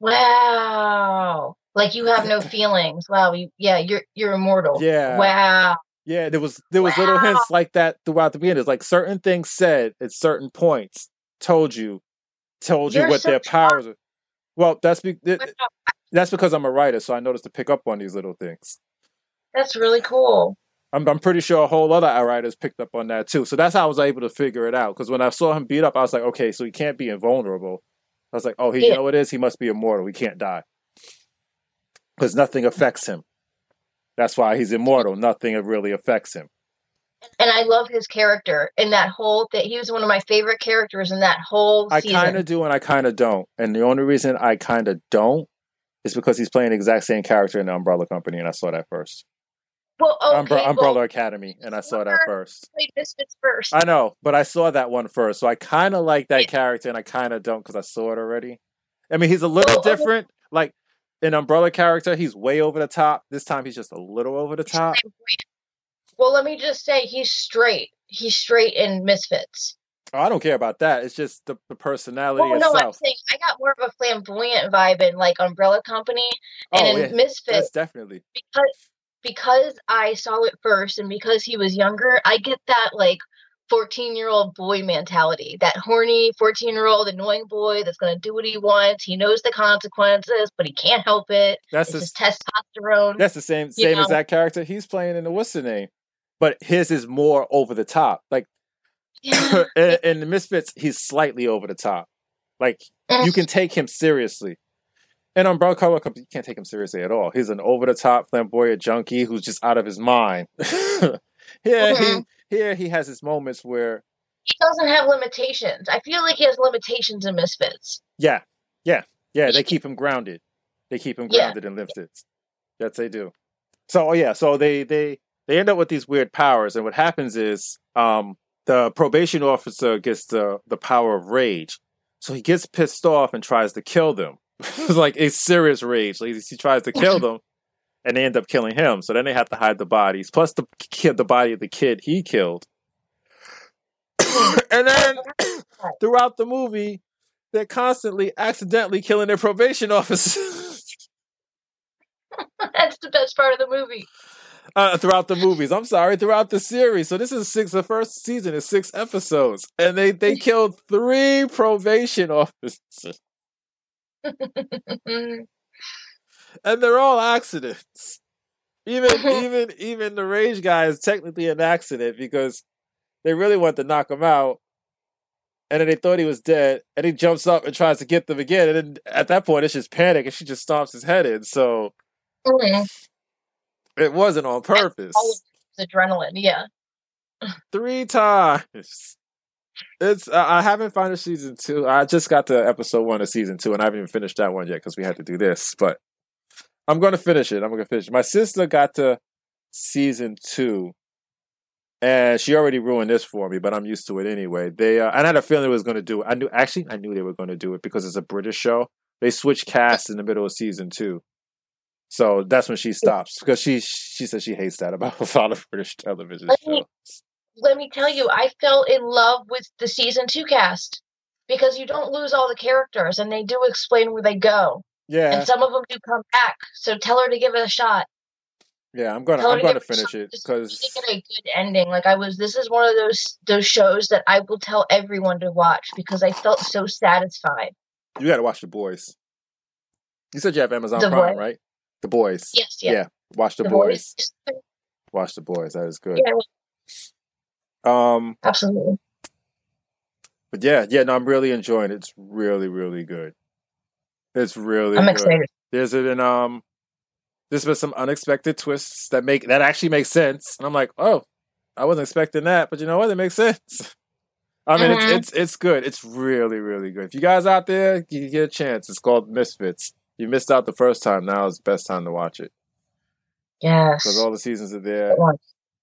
Wow. Like you have no <laughs> feelings. Wow. You, yeah, you're you're immortal. Yeah. Wow. Yeah, there was there was little hints like that throughout the beginning. It's like certain things said at certain points told you told you You're what so their powers are. Well, that's be, that's because I'm a writer, so I noticed to pick up on these little things. That's really cool. I'm I'm pretty sure a whole other writers picked up on that too. So that's how I was able to figure it out. Because when I saw him beat up, I was like, okay, so he can't be invulnerable. I was like, oh, he, you know what it is? He must be immortal. He can't die because nothing affects him. That's why he's immortal. Nothing really affects him. And I love his character in that whole that He was one of my favorite characters in that whole scene. I kind of do and I kind of don't. And the only reason I kind of don't is because he's playing the exact same character in the Umbrella Company, and I saw that first. well, okay, Umbre- Umbrella well, Academy, and I saw that first. played Misfits first. I know, but I saw that one first, so I kind of like that Yeah. character, and I kind of don't because I saw it already. I mean, he's a little Well, different. Like an Umbrella character, he's way over the top. This time, he's just a little over the top. Well, let me just say he's straight. He's straight in Misfits. Oh, I don't care about that. It's just the, the personality Well, no, I'm saying I got more of a flamboyant vibe in like Umbrella Company and oh, in yeah, Misfits that's definitely. because because I saw it first and because he was younger, I get that like 14 year old boy mentality. That horny 14 year old annoying boy that's gonna do what he wants. He knows the consequences, but he can't help it. That's It's the testosterone. That's the same same as know? that character he's playing in the what's the name, but his is more over the top. Like Yeah. <coughs> in, in the Misfits, he's slightly over the top. Like you mm. can take him seriously. And on Brown Color you can't take him seriously at all. He's an over the top flamboyant junkie who's just out of his mind. <laughs> here, Mhm. he here he has his moments where he doesn't have limitations. I feel like he has limitations in Misfits. yeah, yeah, yeah. They keep him grounded. They keep him Yeah. grounded and lifted. Yes, they do. So oh, yeah, so they they they end up with these weird powers, and what happens is um the probation officer gets the the power of rage, so he gets pissed off and tries to kill them. <laughs> it's like a serious rage. Like he tries to kill <laughs> them, and they end up killing him. So then they have to hide the bodies, plus the kid, the body of the kid he killed. <coughs> and then <coughs> throughout the movie, they're constantly accidentally killing their probation <laughs> officers. <laughs> That's the best part of the movie. uh, throughout the movies. I'm sorry, throughout the series. So this is six. The first season is six episodes, and they they <laughs> killed three probation officers, and they're all accidents. Even <laughs> even even the rage guy is technically an accident because they really want to knock him out. And then they thought he was dead, and he jumps up and tries to get them again. And then at that point, it's just panic, and she just stomps his head in. So Mhm. it wasn't on purpose. Adrenaline. Yeah. three times. It's I I haven't finished season two. I just got to episode one of season two, and I haven't even finished that one yet because we had to do this. But I'm going to finish it. I'm going to finish. it. My sister got to season two, and she already ruined this for me. But I'm used to it anyway. They uh, and I had a feeling it was going to do it. I knew actually I knew they were going to do it because it's a British show. they switched cast in the middle of season two. So that's when she stops because she she says she hates that about <laughs> a lot of British television Let me- shows. Let me tell you, I fell in love with the season two cast because you don't lose all the characters, and they do explain where they go, Yeah, and some of them do come back. So tell her to give it a shot. yeah, I'm gonna Tell I'm to gonna give it a finish it because Make it a good ending. Like I was. This is one of those those shows that I will tell everyone to watch because I felt so satisfied. you got to watch The Boys. You said you have Amazon The Prime, Boys? right? The Boys. Yes, yes. Yeah, watch The, The Boys. Boys. Watch The Boys. That is good. Yeah, Um, absolutely. but yeah, yeah, no, I'm really enjoying it. It's really, really good. It's really I'm good. excited. There's been um there's been some unexpected twists that make that actually make sense. And I'm like, oh, I wasn't expecting that, but you know what? It makes sense. <laughs> I mean, Mhm. it's it's it's good. It's really, really good. If you guys out there, you get a chance. It's called Misfits. You missed out the first time. Now is the best time to watch it Yes. because all the seasons are there.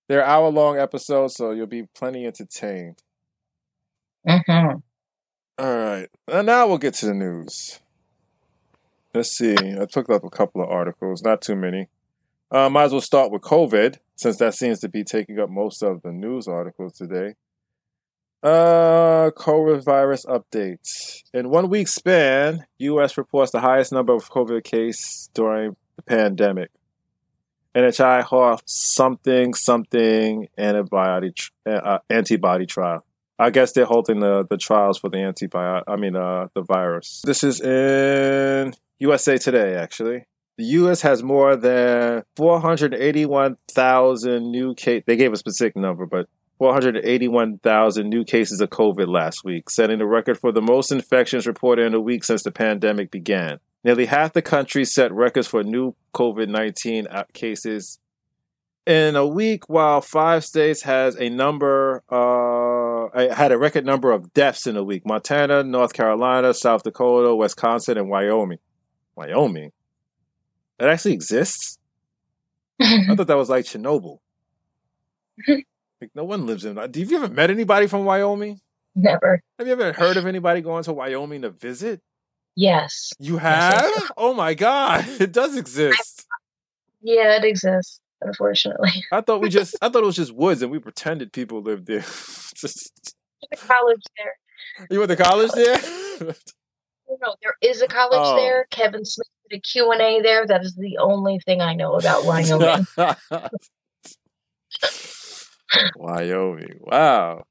They're hour long episodes, so you'll be plenty entertained. Mhm. All right. And now we'll get to the news. Let's see. I took up a couple of articles, not too many. Uh, might as well start with COVID, since that seems to be taking up most of the news articles today. Uh, COVID virus updates. In one week span, U.S. reports the highest number of COVID cases during the pandemic. NHI Health something something antibody uh, antibody trial. I guess they're holding the, the trials for the antibiotic. I mean, uh, the virus. This is in USA Today, actually. The U.S. has more than 481,000 new case. They gave a specific number, but 481,000 new cases of COVID last week, setting the record for the most infections reported in a week since the pandemic began. Nearly half the country set records for new COVID 19 cases in a week, while five states has a number, uh, had a record number of deaths in a week. Montana, North Carolina, South Dakota, Wisconsin, and Wyoming. Wyoming? That actually exists? I <laughs> thought that was like Chernobyl. <laughs> like no one lives in. Do you ever met anybody from Wyoming? Never. Have you ever heard of anybody going to Wyoming to visit? Yes. You Yes, have? oh my god, <laughs> it does exist. Yeah, it exists. Unfortunately, I thought we just I thought it was just woods and we pretended people lived there. Just- college there. you went to college there? No, no, there is a college Oh. there. Kevin Smith did a Q and A there. That is the only thing I know about Wyoming. <laughs> Wyoming. Wow.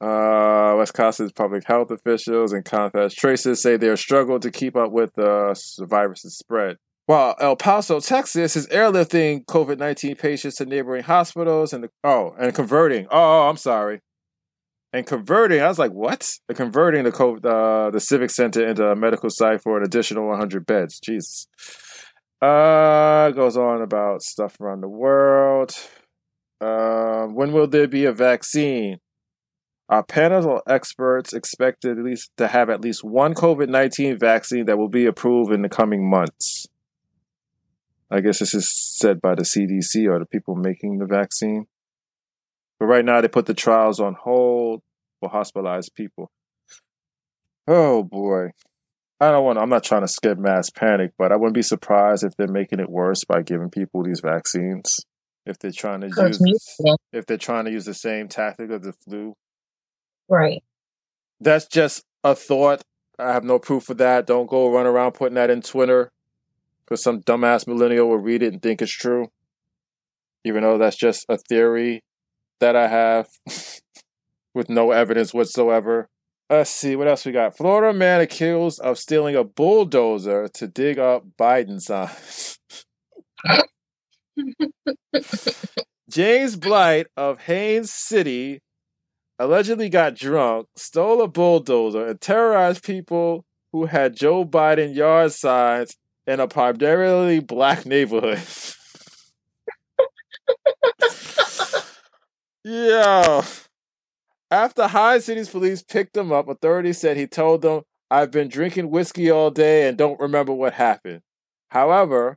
Uh, Wisconsin's public health officials and contact tracers say they are struggling to keep up with the virus's spread. While El Paso, Texas is airlifting COVID 19 patients to neighboring hospitals and, oh, and converting. Oh, I'm sorry. And converting, I was like, what? Converting the COVID, uh, the Civic Center into a medical site for an additional 100 beds. Jesus. Uh, goes on about stuff around the world. Uh, when will there be a vaccine? Our panel experts expected at least to have at least one COVID nineteen vaccine that will be approved in the coming months. I guess this is said by the CDC or the people making the vaccine. But right now, they put the trials on hold for hospitalized people. Oh boy. I don't want. I'm not trying to skip mass panic, but I wouldn't be surprised if they're making it worse by giving people these vaccines. If they're trying to use, if they're trying to use the same tactic of the flu, Right. that's just a thought. I have no proof of that. Don't go run around putting that in Twitter because some dumbass millennial will read it and think it's true, even though that's just a theory that I have <laughs> with no evidence whatsoever. Let's see what else we got. Florida man accused of stealing a bulldozer to dig up Biden signs. <laughs> James Blight of Haines City allegedly got drunk, stole a bulldozer, and terrorized people who had Joe Biden yard signs in a primarily black neighborhood. <laughs> Yo. After Haines City's police picked him up, authorities said he told them, I've been drinking whiskey all day and don't remember what happened. However,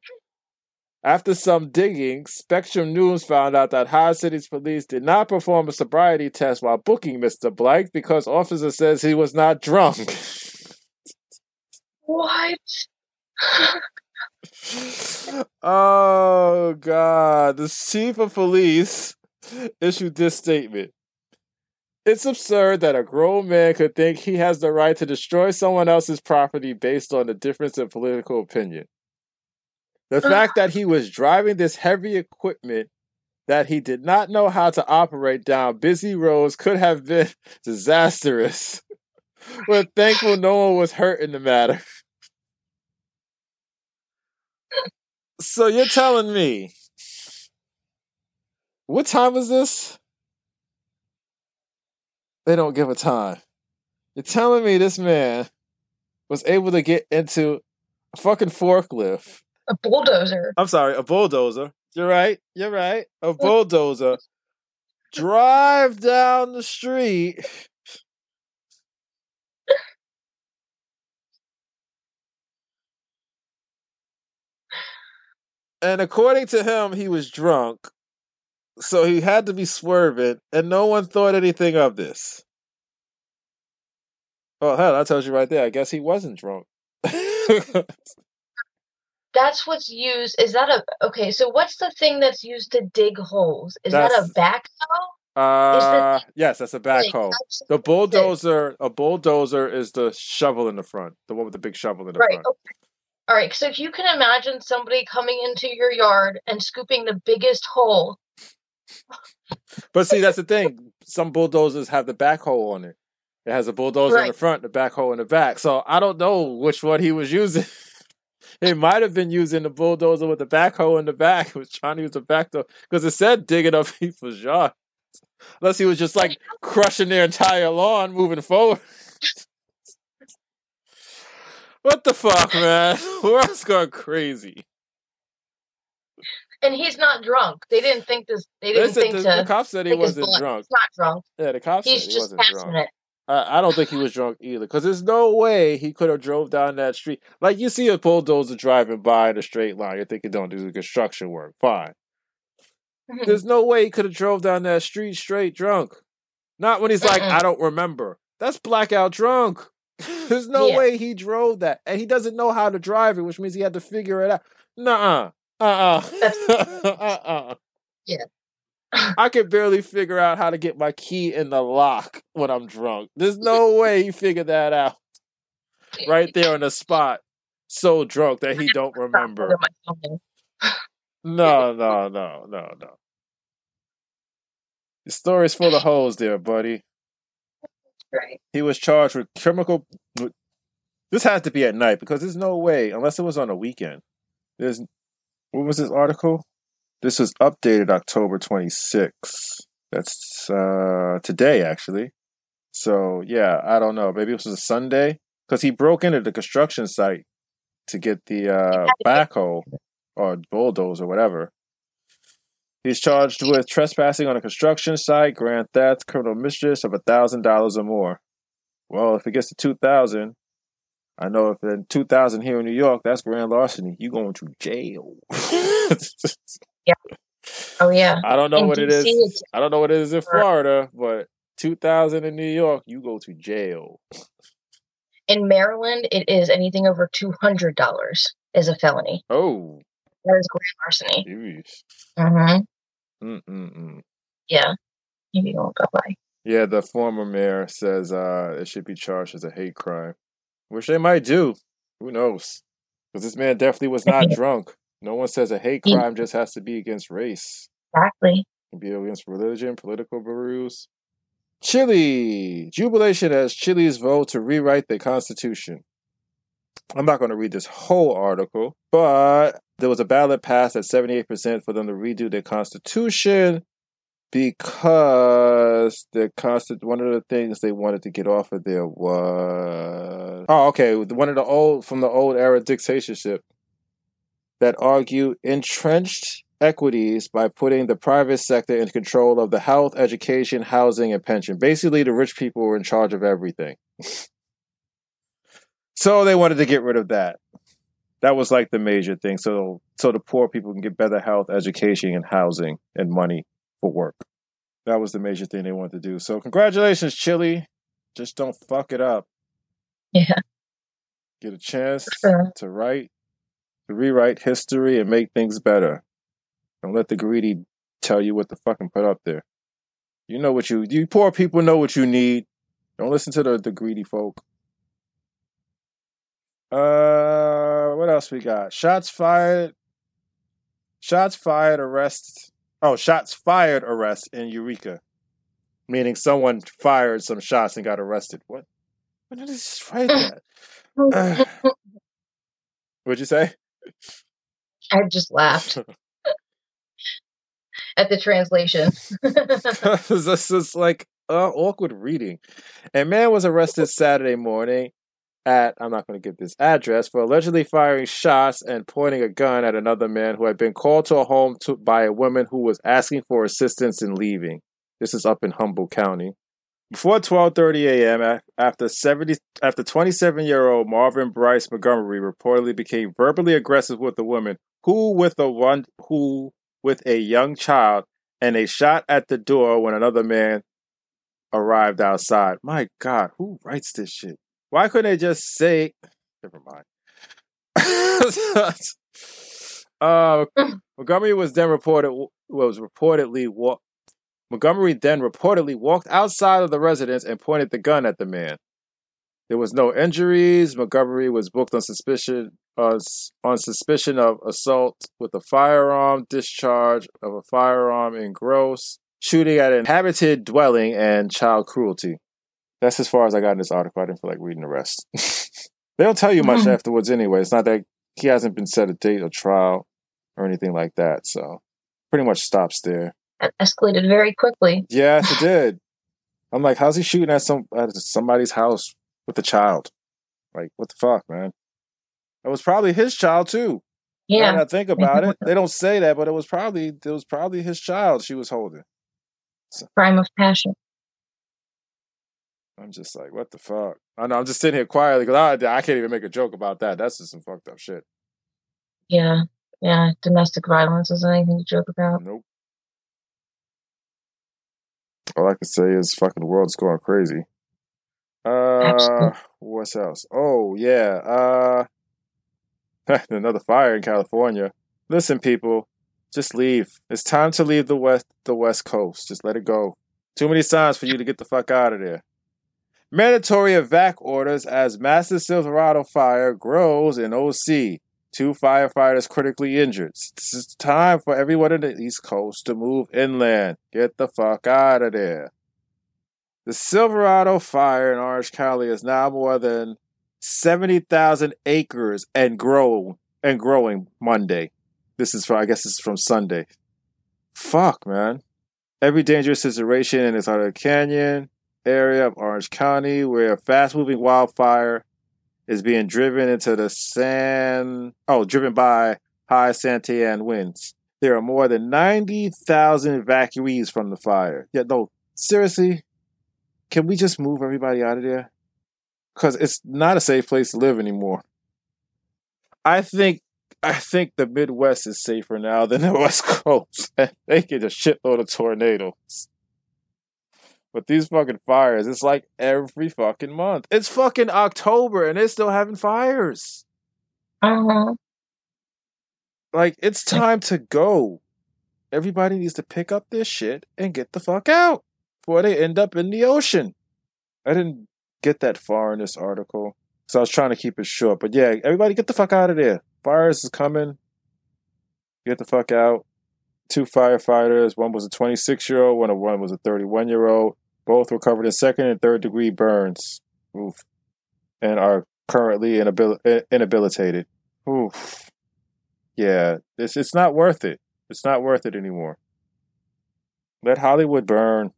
after some digging, Spectrum News found out that Haines City's police did not perform a sobriety test while booking Mr. Blake because officer says he was not drunk. What? <laughs> oh god, the chief of police issued this statement. It's absurd that a grown man could think he has the right to destroy someone else's property based on a difference in political opinion. The fact that he was driving this heavy equipment that he did not know how to operate down busy roads could have been <laughs> disastrous. <laughs> We're thankful no one was hurt in the matter. <laughs> So you're telling me what time was this? They don't give a time. You're telling me this man was able to get into a fucking forklift. A bulldozer. I'm sorry, a bulldozer. You're right. You're right. A bulldozer. Drive down the street. And according to him, he was drunk. So he had to be swerving, and no one thought anything of this. Oh, hell, that tells you right there. I guess he wasn't drunk. <laughs> That's what's used. Is that a okay? So what's the thing that's used to dig holes? Is that a backhoe? uh, yes, that's a backhoe. that's- The bulldozer, a bulldozer is the shovel in the front, the one with the big shovel in the Right. front. Okay. All right. So if you can imagine somebody coming into your yard and scooping the biggest hole, But see, that's the thing. Some bulldozers have the backhoe on it. It has a bulldozer in the Right. front, the backhoe in the back. So I don't know which one he was using. <laughs> He might have been using the bulldozer with the backhoe in the back. <laughs> He was trying to use the backhoe because it said digging up <laughs> people's yards. Unless he was just like crushing their entire lawn moving forward. what the fuck, man? World's going crazy. And he's not drunk. They didn't think this. They didn't Listen, think the, to. the cop said he wasn't drunk. He's not drunk. Yeah, the cop He's said he wasn't passing drunk. it. I, I don't think he was drunk either, because there's no way he could have drove down that street. Like you see a bulldozer driving by in a straight line, you're thinking don't do the construction work. Fine. Mhm. There's no way he could have drove down that street straight drunk. Not when he's like, Mm-mm. I don't remember. That's blackout drunk. <laughs> There's no Yeah. way he drove that, and he doesn't know how to drive it, which means he had to figure it out. Nuh-uh. Uh-uh. <laughs> <laughs> uh-uh. Yeah. <laughs> I can barely figure out how to get my key in the lock when I'm drunk. There's no way he figured that out right there on the spot. So drunk that he don't remember. No, no, no, no, no. The story's full of holes there, buddy. Right. He was charged with chemical. This has to be at night because there's no way, unless it was on a weekend. There's what was this article? This was updated October 26th. That's uh, today, actually. So yeah, I don't know. Maybe it was a Sunday because he broke into the construction site to get the uh, backhoe or bulldozer or whatever. He's charged with trespassing on a construction site, grand theft, criminal mischief of a thousand dollars or more. Well, if it gets to two thousand, I know if in two thousand here in New York, that's grand larceny. You going to jail? <laughs> Yeah. Oh yeah. I don't know In what DC, it's- I don't know what it is in Florida, but two thousand in New York, you go to jail. In Maryland, it is anything over two hundred dollars is a felony. Oh, That is grand larceny. Mm-hmm. Mm-mm-mm. Yeah. Maybe you won't go by. Yeah, the former mayor says uh, it should be charged as a hate crime, which they might do. Who knows? Because this man definitely was not drunk. No one says a hate crime just has to be against race. Exactly. It can be against religion, political views. Chile jubilation as Chile's vote to rewrite the constitution. I'm not going to read this whole article, but there was a ballot passed at 78% for them to redo their constitution because the consti- one of the things they wanted to get off of there was oh okay one of the old from the old era dictatorship that argue entrenched equities by putting the private sector in control of the health, education, housing, and pension. Basically, the rich people were in charge of everything. <laughs> so they wanted to get rid of that. That was like the major thing. So so the poor people can get better health, education, and housing and money for work. That was the major thing they wanted to do. So congratulations, Chile. Just don't fuck it up. Yeah. Get a chance Sure. to write, to rewrite history and make things better. Don't let the greedy tell you what to fucking put up there. You know what you you poor people know what you need. Don't listen to the, the greedy folk. Uh what else we got? Shots fired. Shots fired arrest. Oh, shots fired arrest in Eureka. Meaning someone fired some shots and got arrested. What? When did they just write <laughs> that? Uh, <sighs> what'd you say? I just laughed <laughs> at the translation. <laughs> this is like uh, awkward reading. A man was arrested Saturday morning at, I'm not going to give this address, for allegedly firing shots and pointing a gun at another man who had been called to a home to, by a woman who was asking for assistance in leaving. This is up in Humboldt County. Before 12:30 a.m., after 70 after 27-year-old Marvin Bryce Montgomery reportedly became verbally aggressive with a woman who with a one who with a young child and a shot at the door when another man arrived outside. My God, who writes this shit? Why couldn't they just say? Never mind. <laughs> uh, Montgomery was then reported was reportedly wa- Montgomery then reportedly walked outside of the residence and pointed the gun at the man. There was no injuries. Montgomery was booked on suspicion uh, on suspicion of assault with a firearm, discharge of a firearm in gross, shooting at an inhabited dwelling, and child cruelty. That's as far as I got in this article. I didn't feel like reading the rest. <laughs> they don't tell you much Mhm. afterwards anyway. It's not that he hasn't been set a date or trial or anything like that. So pretty much stops there. That escalated very quickly. Yes, it <laughs> did. I'm like, how's he shooting at some at somebody's house with a child? Like, what the fuck, man? It was probably his child too. Yeah. that I think about it, they don't say that, but it was probably it was probably his child she was holding. Crime of passion. I'm just like, what the fuck? I know I'm just sitting here quietly because I, I can't even make a joke about that. That's just some fucked up shit. Yeah. Yeah. Domestic violence isn't anything to joke about. Nope. All I can say is fucking the world's going crazy. Uh, Absolutely. what's else? Oh yeah, uh, <laughs> another fire in California. Listen, people, just leave. It's time to leave the west, the West Coast. Just let it go. Too many signs for you to get the fuck out of there. Mandatory evac orders as massive Silverado fire grows in OC. Two firefighters critically injured. It's time for everyone in the East Coast to move inland. Get the fuck out of there. The Silverado fire in Orange County is now more than 70,000 acres and grow and growing Monday. This is from I guess this is from Sunday. Fuck, man. Every dangerous situation in this other canyon area of Orange County where a fast-moving wildfire is being driven into the San oh, driven by high Santa Ana winds. There are more than 90,000 evacuees from the fire. Yeah, no, seriously, can we just move everybody out of there? Because it's not a safe place to live anymore. I think I think the Midwest is safer now than the <laughs> West Coast. <laughs> they get a shitload of tornadoes. But these fucking fires, it's like every fucking month. It's fucking October and they're still having fires. Uh-huh. Like it's time to go. Everybody needs to pick up their shit and get the fuck out before they end up in the ocean. I didn't get that far in this article, so I was trying to keep it short. But yeah, everybody get the fuck out of there. Fires is coming. Get the fuck out. Two firefighters. One was a 26 year old. One of one was a 31 year old. Both were covered in second and third degree burns. Oof. And are currently inabil- inhabilitated. Oof. Yeah, it's it's not worth it. It's not worth it anymore. Let Hollywood burn.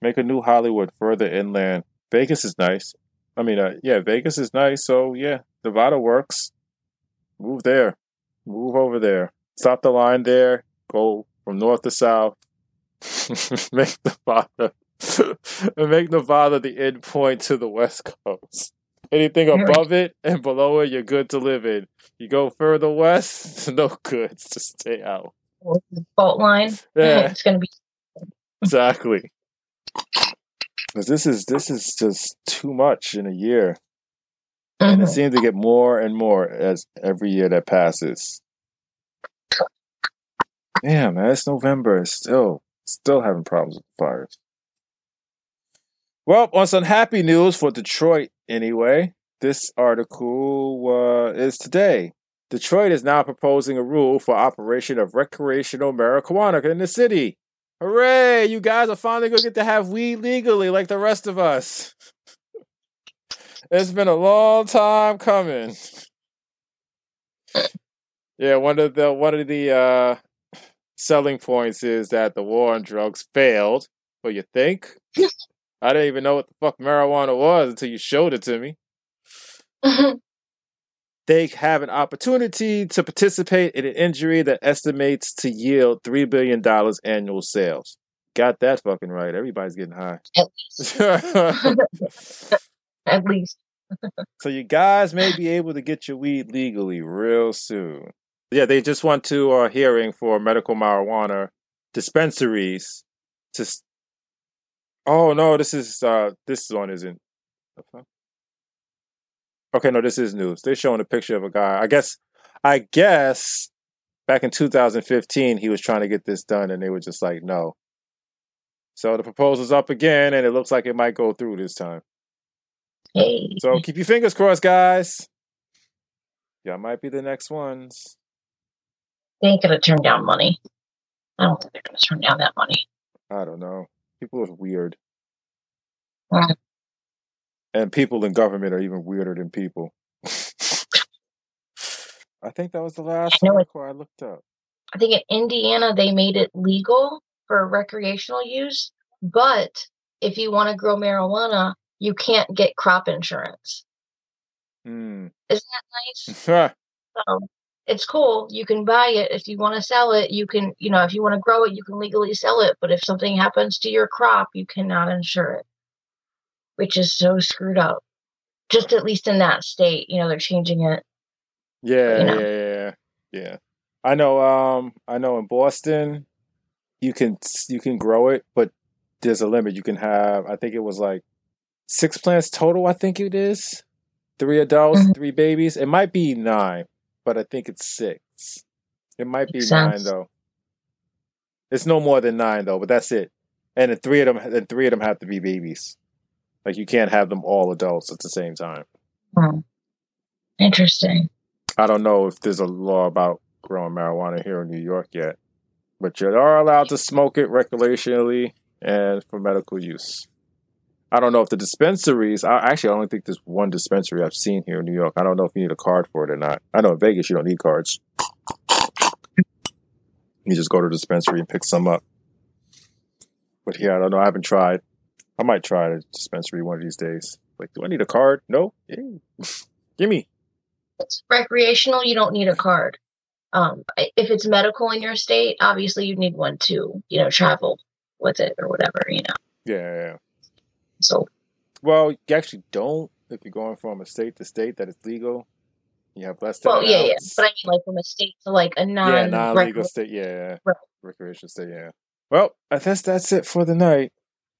Make a new Hollywood further inland. Vegas is nice. I mean, uh, yeah, Vegas is nice. So yeah, Nevada works. Move there. Move over there. Stop the line there. Go from north to south. <laughs> make the Nevada. <laughs> make Nevada the end point to the west coast. Anything above it and below it, you're good to live in. You go further west, <laughs> no good. Just stay out. Fault line? <laughs> Yeah. It's gonna be Exactly. Because this is this is just too much in a year. and it Mhm. seems to get more and more as every year that passes. Damn, man, it's November. It's still, still having problems with the fires. Well, on some happy news for Detroit, anyway, this article uh, is today. Detroit is now proposing a rule for operation of recreational marijuana in the city. Hooray! You guys are finally going to get to have weed legally like the rest of us. It's been a long time coming. Yeah, one of the one of the uh, selling points is that the war on drugs failed. Well, you think? <laughs> I didn't even know what the fuck marijuana was until you showed it to me. <laughs> They have an opportunity to participate in an injury that estimates to yield three billion dollars annual sales. Got that fucking right. Everybody's getting high. At <laughs> least. <laughs> At least. so you guys may be able to get your weed legally real soon. Yeah, they just went to a hearing for medical marijuana dispensaries to. Oh no, this is uh this one isn't. Okay, no, this is news. They're showing a picture of a guy. I guess, I guess, back in 2015, he was trying to get this done, and they were just like, no. So the proposal's up again, and it looks like it might go through this time. Hey. So keep your fingers crossed, guys. Y'all might be the next ones. They ain't gonna turn down money. I don't think they're gonna turn down that money. I don't know. People are weird. And people in government are even weirder than people. I think that was the last I article I looked up. I think in Indiana they made it legal for recreational use, but if you want to grow marijuana, you can't get crop insurance. Hmm. Isn't that nice? <laughs> So it's cool. You can buy it if you want to sell it. You can, you know, if you want to grow it, you can legally sell it. But if something happens to your crop, you cannot insure it, which is so screwed up. Just at least in that state, you know, they're changing it. Yeah, you know. yeah, yeah, yeah. I know. Um, I know in Boston, you can you can grow it, but there's a limit. You can have. I think it was like six plants total. I think it is three adults, Mhm. three babies. It might be nine, but I think it's six. It might be nine though. It's no more than nine though, but that's it. And then three of them, and three of them have to be babies. Like you can't have them all adults at the same time. Hmm. Interesting. I don't know if there's a law about growing marijuana here in New York yet, but you are allowed to smoke it recreationally and for medical use. I don't know if the dispensaries. I actually I only think there's one dispensary I've seen here in New York. I don't know if you need a card for it or not. I know in Vegas you don't need cards. You just go to the dispensary and pick some up. But here I don't know. I haven't tried. I might try the dispensary one of these days. Like, do I need a card? No. Yeah. <laughs> Give me. it's recreational, you don't need a card. Um, if it's medical in your state, obviously you need one to, you know, travel with it or whatever, you know. Yeah, yeah, yeah. So Well, you actually don't if you're going from a state to state that it's legal. You have less Well, yeah, yeah. But I mean, like from a state to like a non yeah, non-legal state. Yeah, Right. recreational state. Yeah. Well, I guess that's it for the night.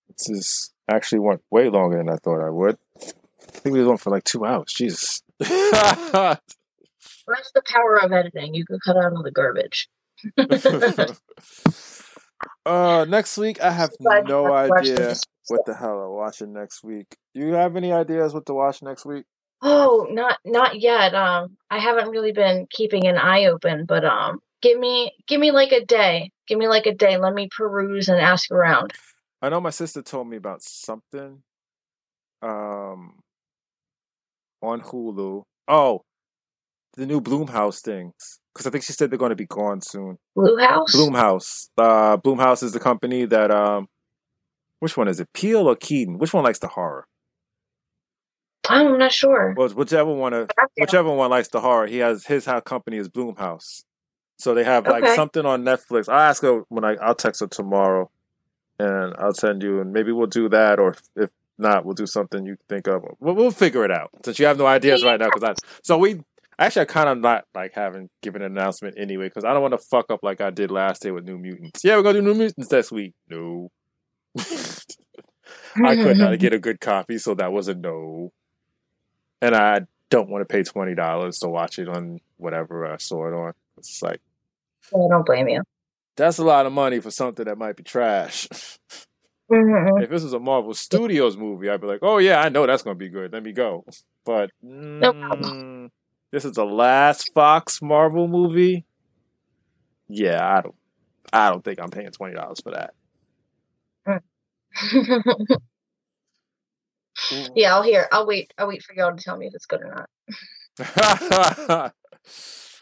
This is actually went way longer than I thought I would. I think we was on for like two hours. Jesus. <laughs> That's the power of editing. You can cut out all the garbage. <laughs> uh, next week I have <laughs> no idea. What the hell I'm watching next week. Do you have any ideas what to watch next week? Oh, not not yet. Um, I haven't really been keeping an eye open, but um, give me give me like a day. Give me like a day. Let me peruse and ask around. I know my sister told me about something um on Hulu. Oh, the new Blumhouse things. Because I think she said they're going to be gone soon. Blue House. Blumhouse. Uh, Blumhouse is the company that um, which one is it? Peele or Keaton? Which one likes the horror? I'm not sure. Well, whichever one, uh, whichever one likes the horror. He has his how company is Blumhouse. So they have like Okay. something on Netflix. I'll ask her when I I'll text her tomorrow, and I'll send you, and maybe we'll do that, or if not, we'll do something you think of. We'll, we'll figure it out since you have no ideas right now. Because I so we actually I kind of not like having given an announcement anyway because I don't want to fuck up like I did last day with New Mutants. Yeah, we're gonna do New Mutants this week. No, <laughs> I could not get a <laughs> good copy, so that was a no. And I don't want to pay twenty dollars to watch it on whatever I saw it on. It's like I don't blame you. that's a lot of money for something that might be trash. Mhm. if this was a Marvel Studios movie, I'd be like, oh yeah, I know that's gonna be good. Let me go. But mm, this is the last Fox Marvel movie. Yeah, I don't. I don't think I'm paying twenty dollars for that. <laughs> yeah, I'll hear. I'll wait. I'll wait for y'all to tell me if it's good or not. <laughs>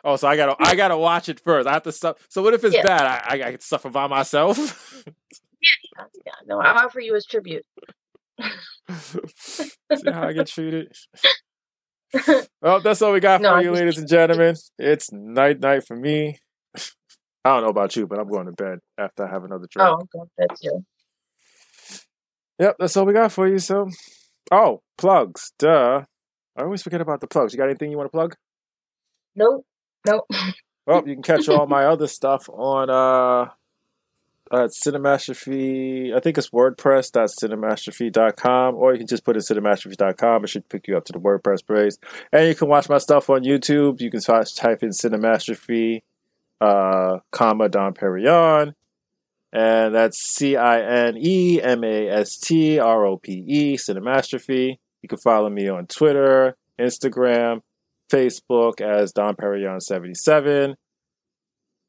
oh, so I gotta I gotta watch it first. I have to suffer. So what if it's Yeah. bad? I, I, I can suffer by myself. Yeah, yeah, no, I'll offer you as tribute. <laughs> See how I get treated. Well, that's all we got No, for you, ladies and gentlemen. It's night night for me. I don't know about you, but I'm going to bed after I have another drink. Oh, that's you. Yep, that's all we got for you. So, oh, plugs. Duh. I always forget about the plugs. You got anything you want to plug? Nope. Nope. Well, you can catch all my other stuff on uh at Cinemastrophe. I think it's WordPress.cinemastrophe.com, or you can just put it in cinemastrophe.com. It should pick you up to the WordPress page. And you can watch my stuff on YouTube. You can type in Cinemastrophe, uh, comma Don Perignon, and that's C I N E M A S T R O P E Cinemastrophe. You can follow me on Twitter, Instagram, Facebook as Don Perignon 77.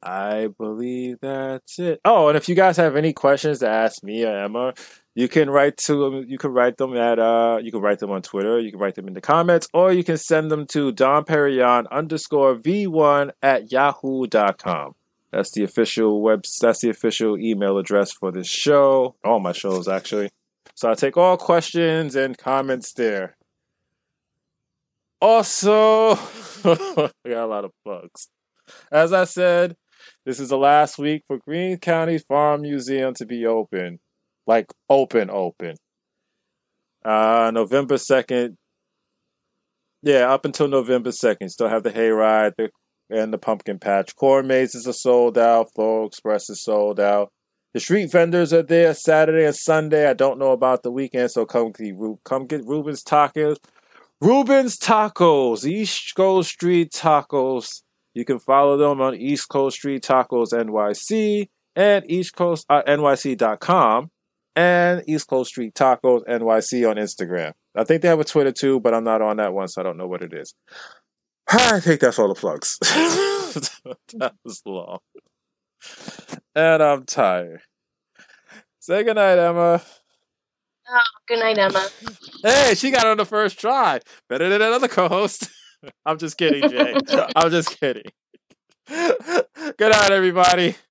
I believe that's it. Oh, and if you guys have any questions to ask me or Emma, you can write to you can write them at uh you can write them on Twitter, you can write them in the comments, or you can send them to Don Perignon underscore V1 at yahoo.com. That's the official web that's the official email address for this show. All my shows actually. So I take all questions and comments there. Also, <laughs> I got a lot of bugs. As I said, this is the last week for Queens County Farm Museum to be open. Like open, open. Uh November second. Yeah, up until November second. Still have the hayride the, and the pumpkin patch. Corn mazes are sold out. Floral Express is sold out. The street vendors are there Saturday and Sunday. I don't know about the weekend, so come get, come get Ruben's Tacos. Ruben's Tacos, East Coast Street Tacos. You can follow them on East Coast Street Tacos NYC and East Coast uh, NYC.com and East Coast Street Tacos NYC on Instagram. I think they have a Twitter too, but I'm not on that one, so I don't know what it is. I think that's all the plugs. <laughs> that was long. And I'm tired. Say goodnight, Emma. Oh, good night, Emma. Hey, she got on the first try. Better than another co-host. <laughs> I'm just kidding, Jay. <laughs> I'm just kidding. Good night, everybody.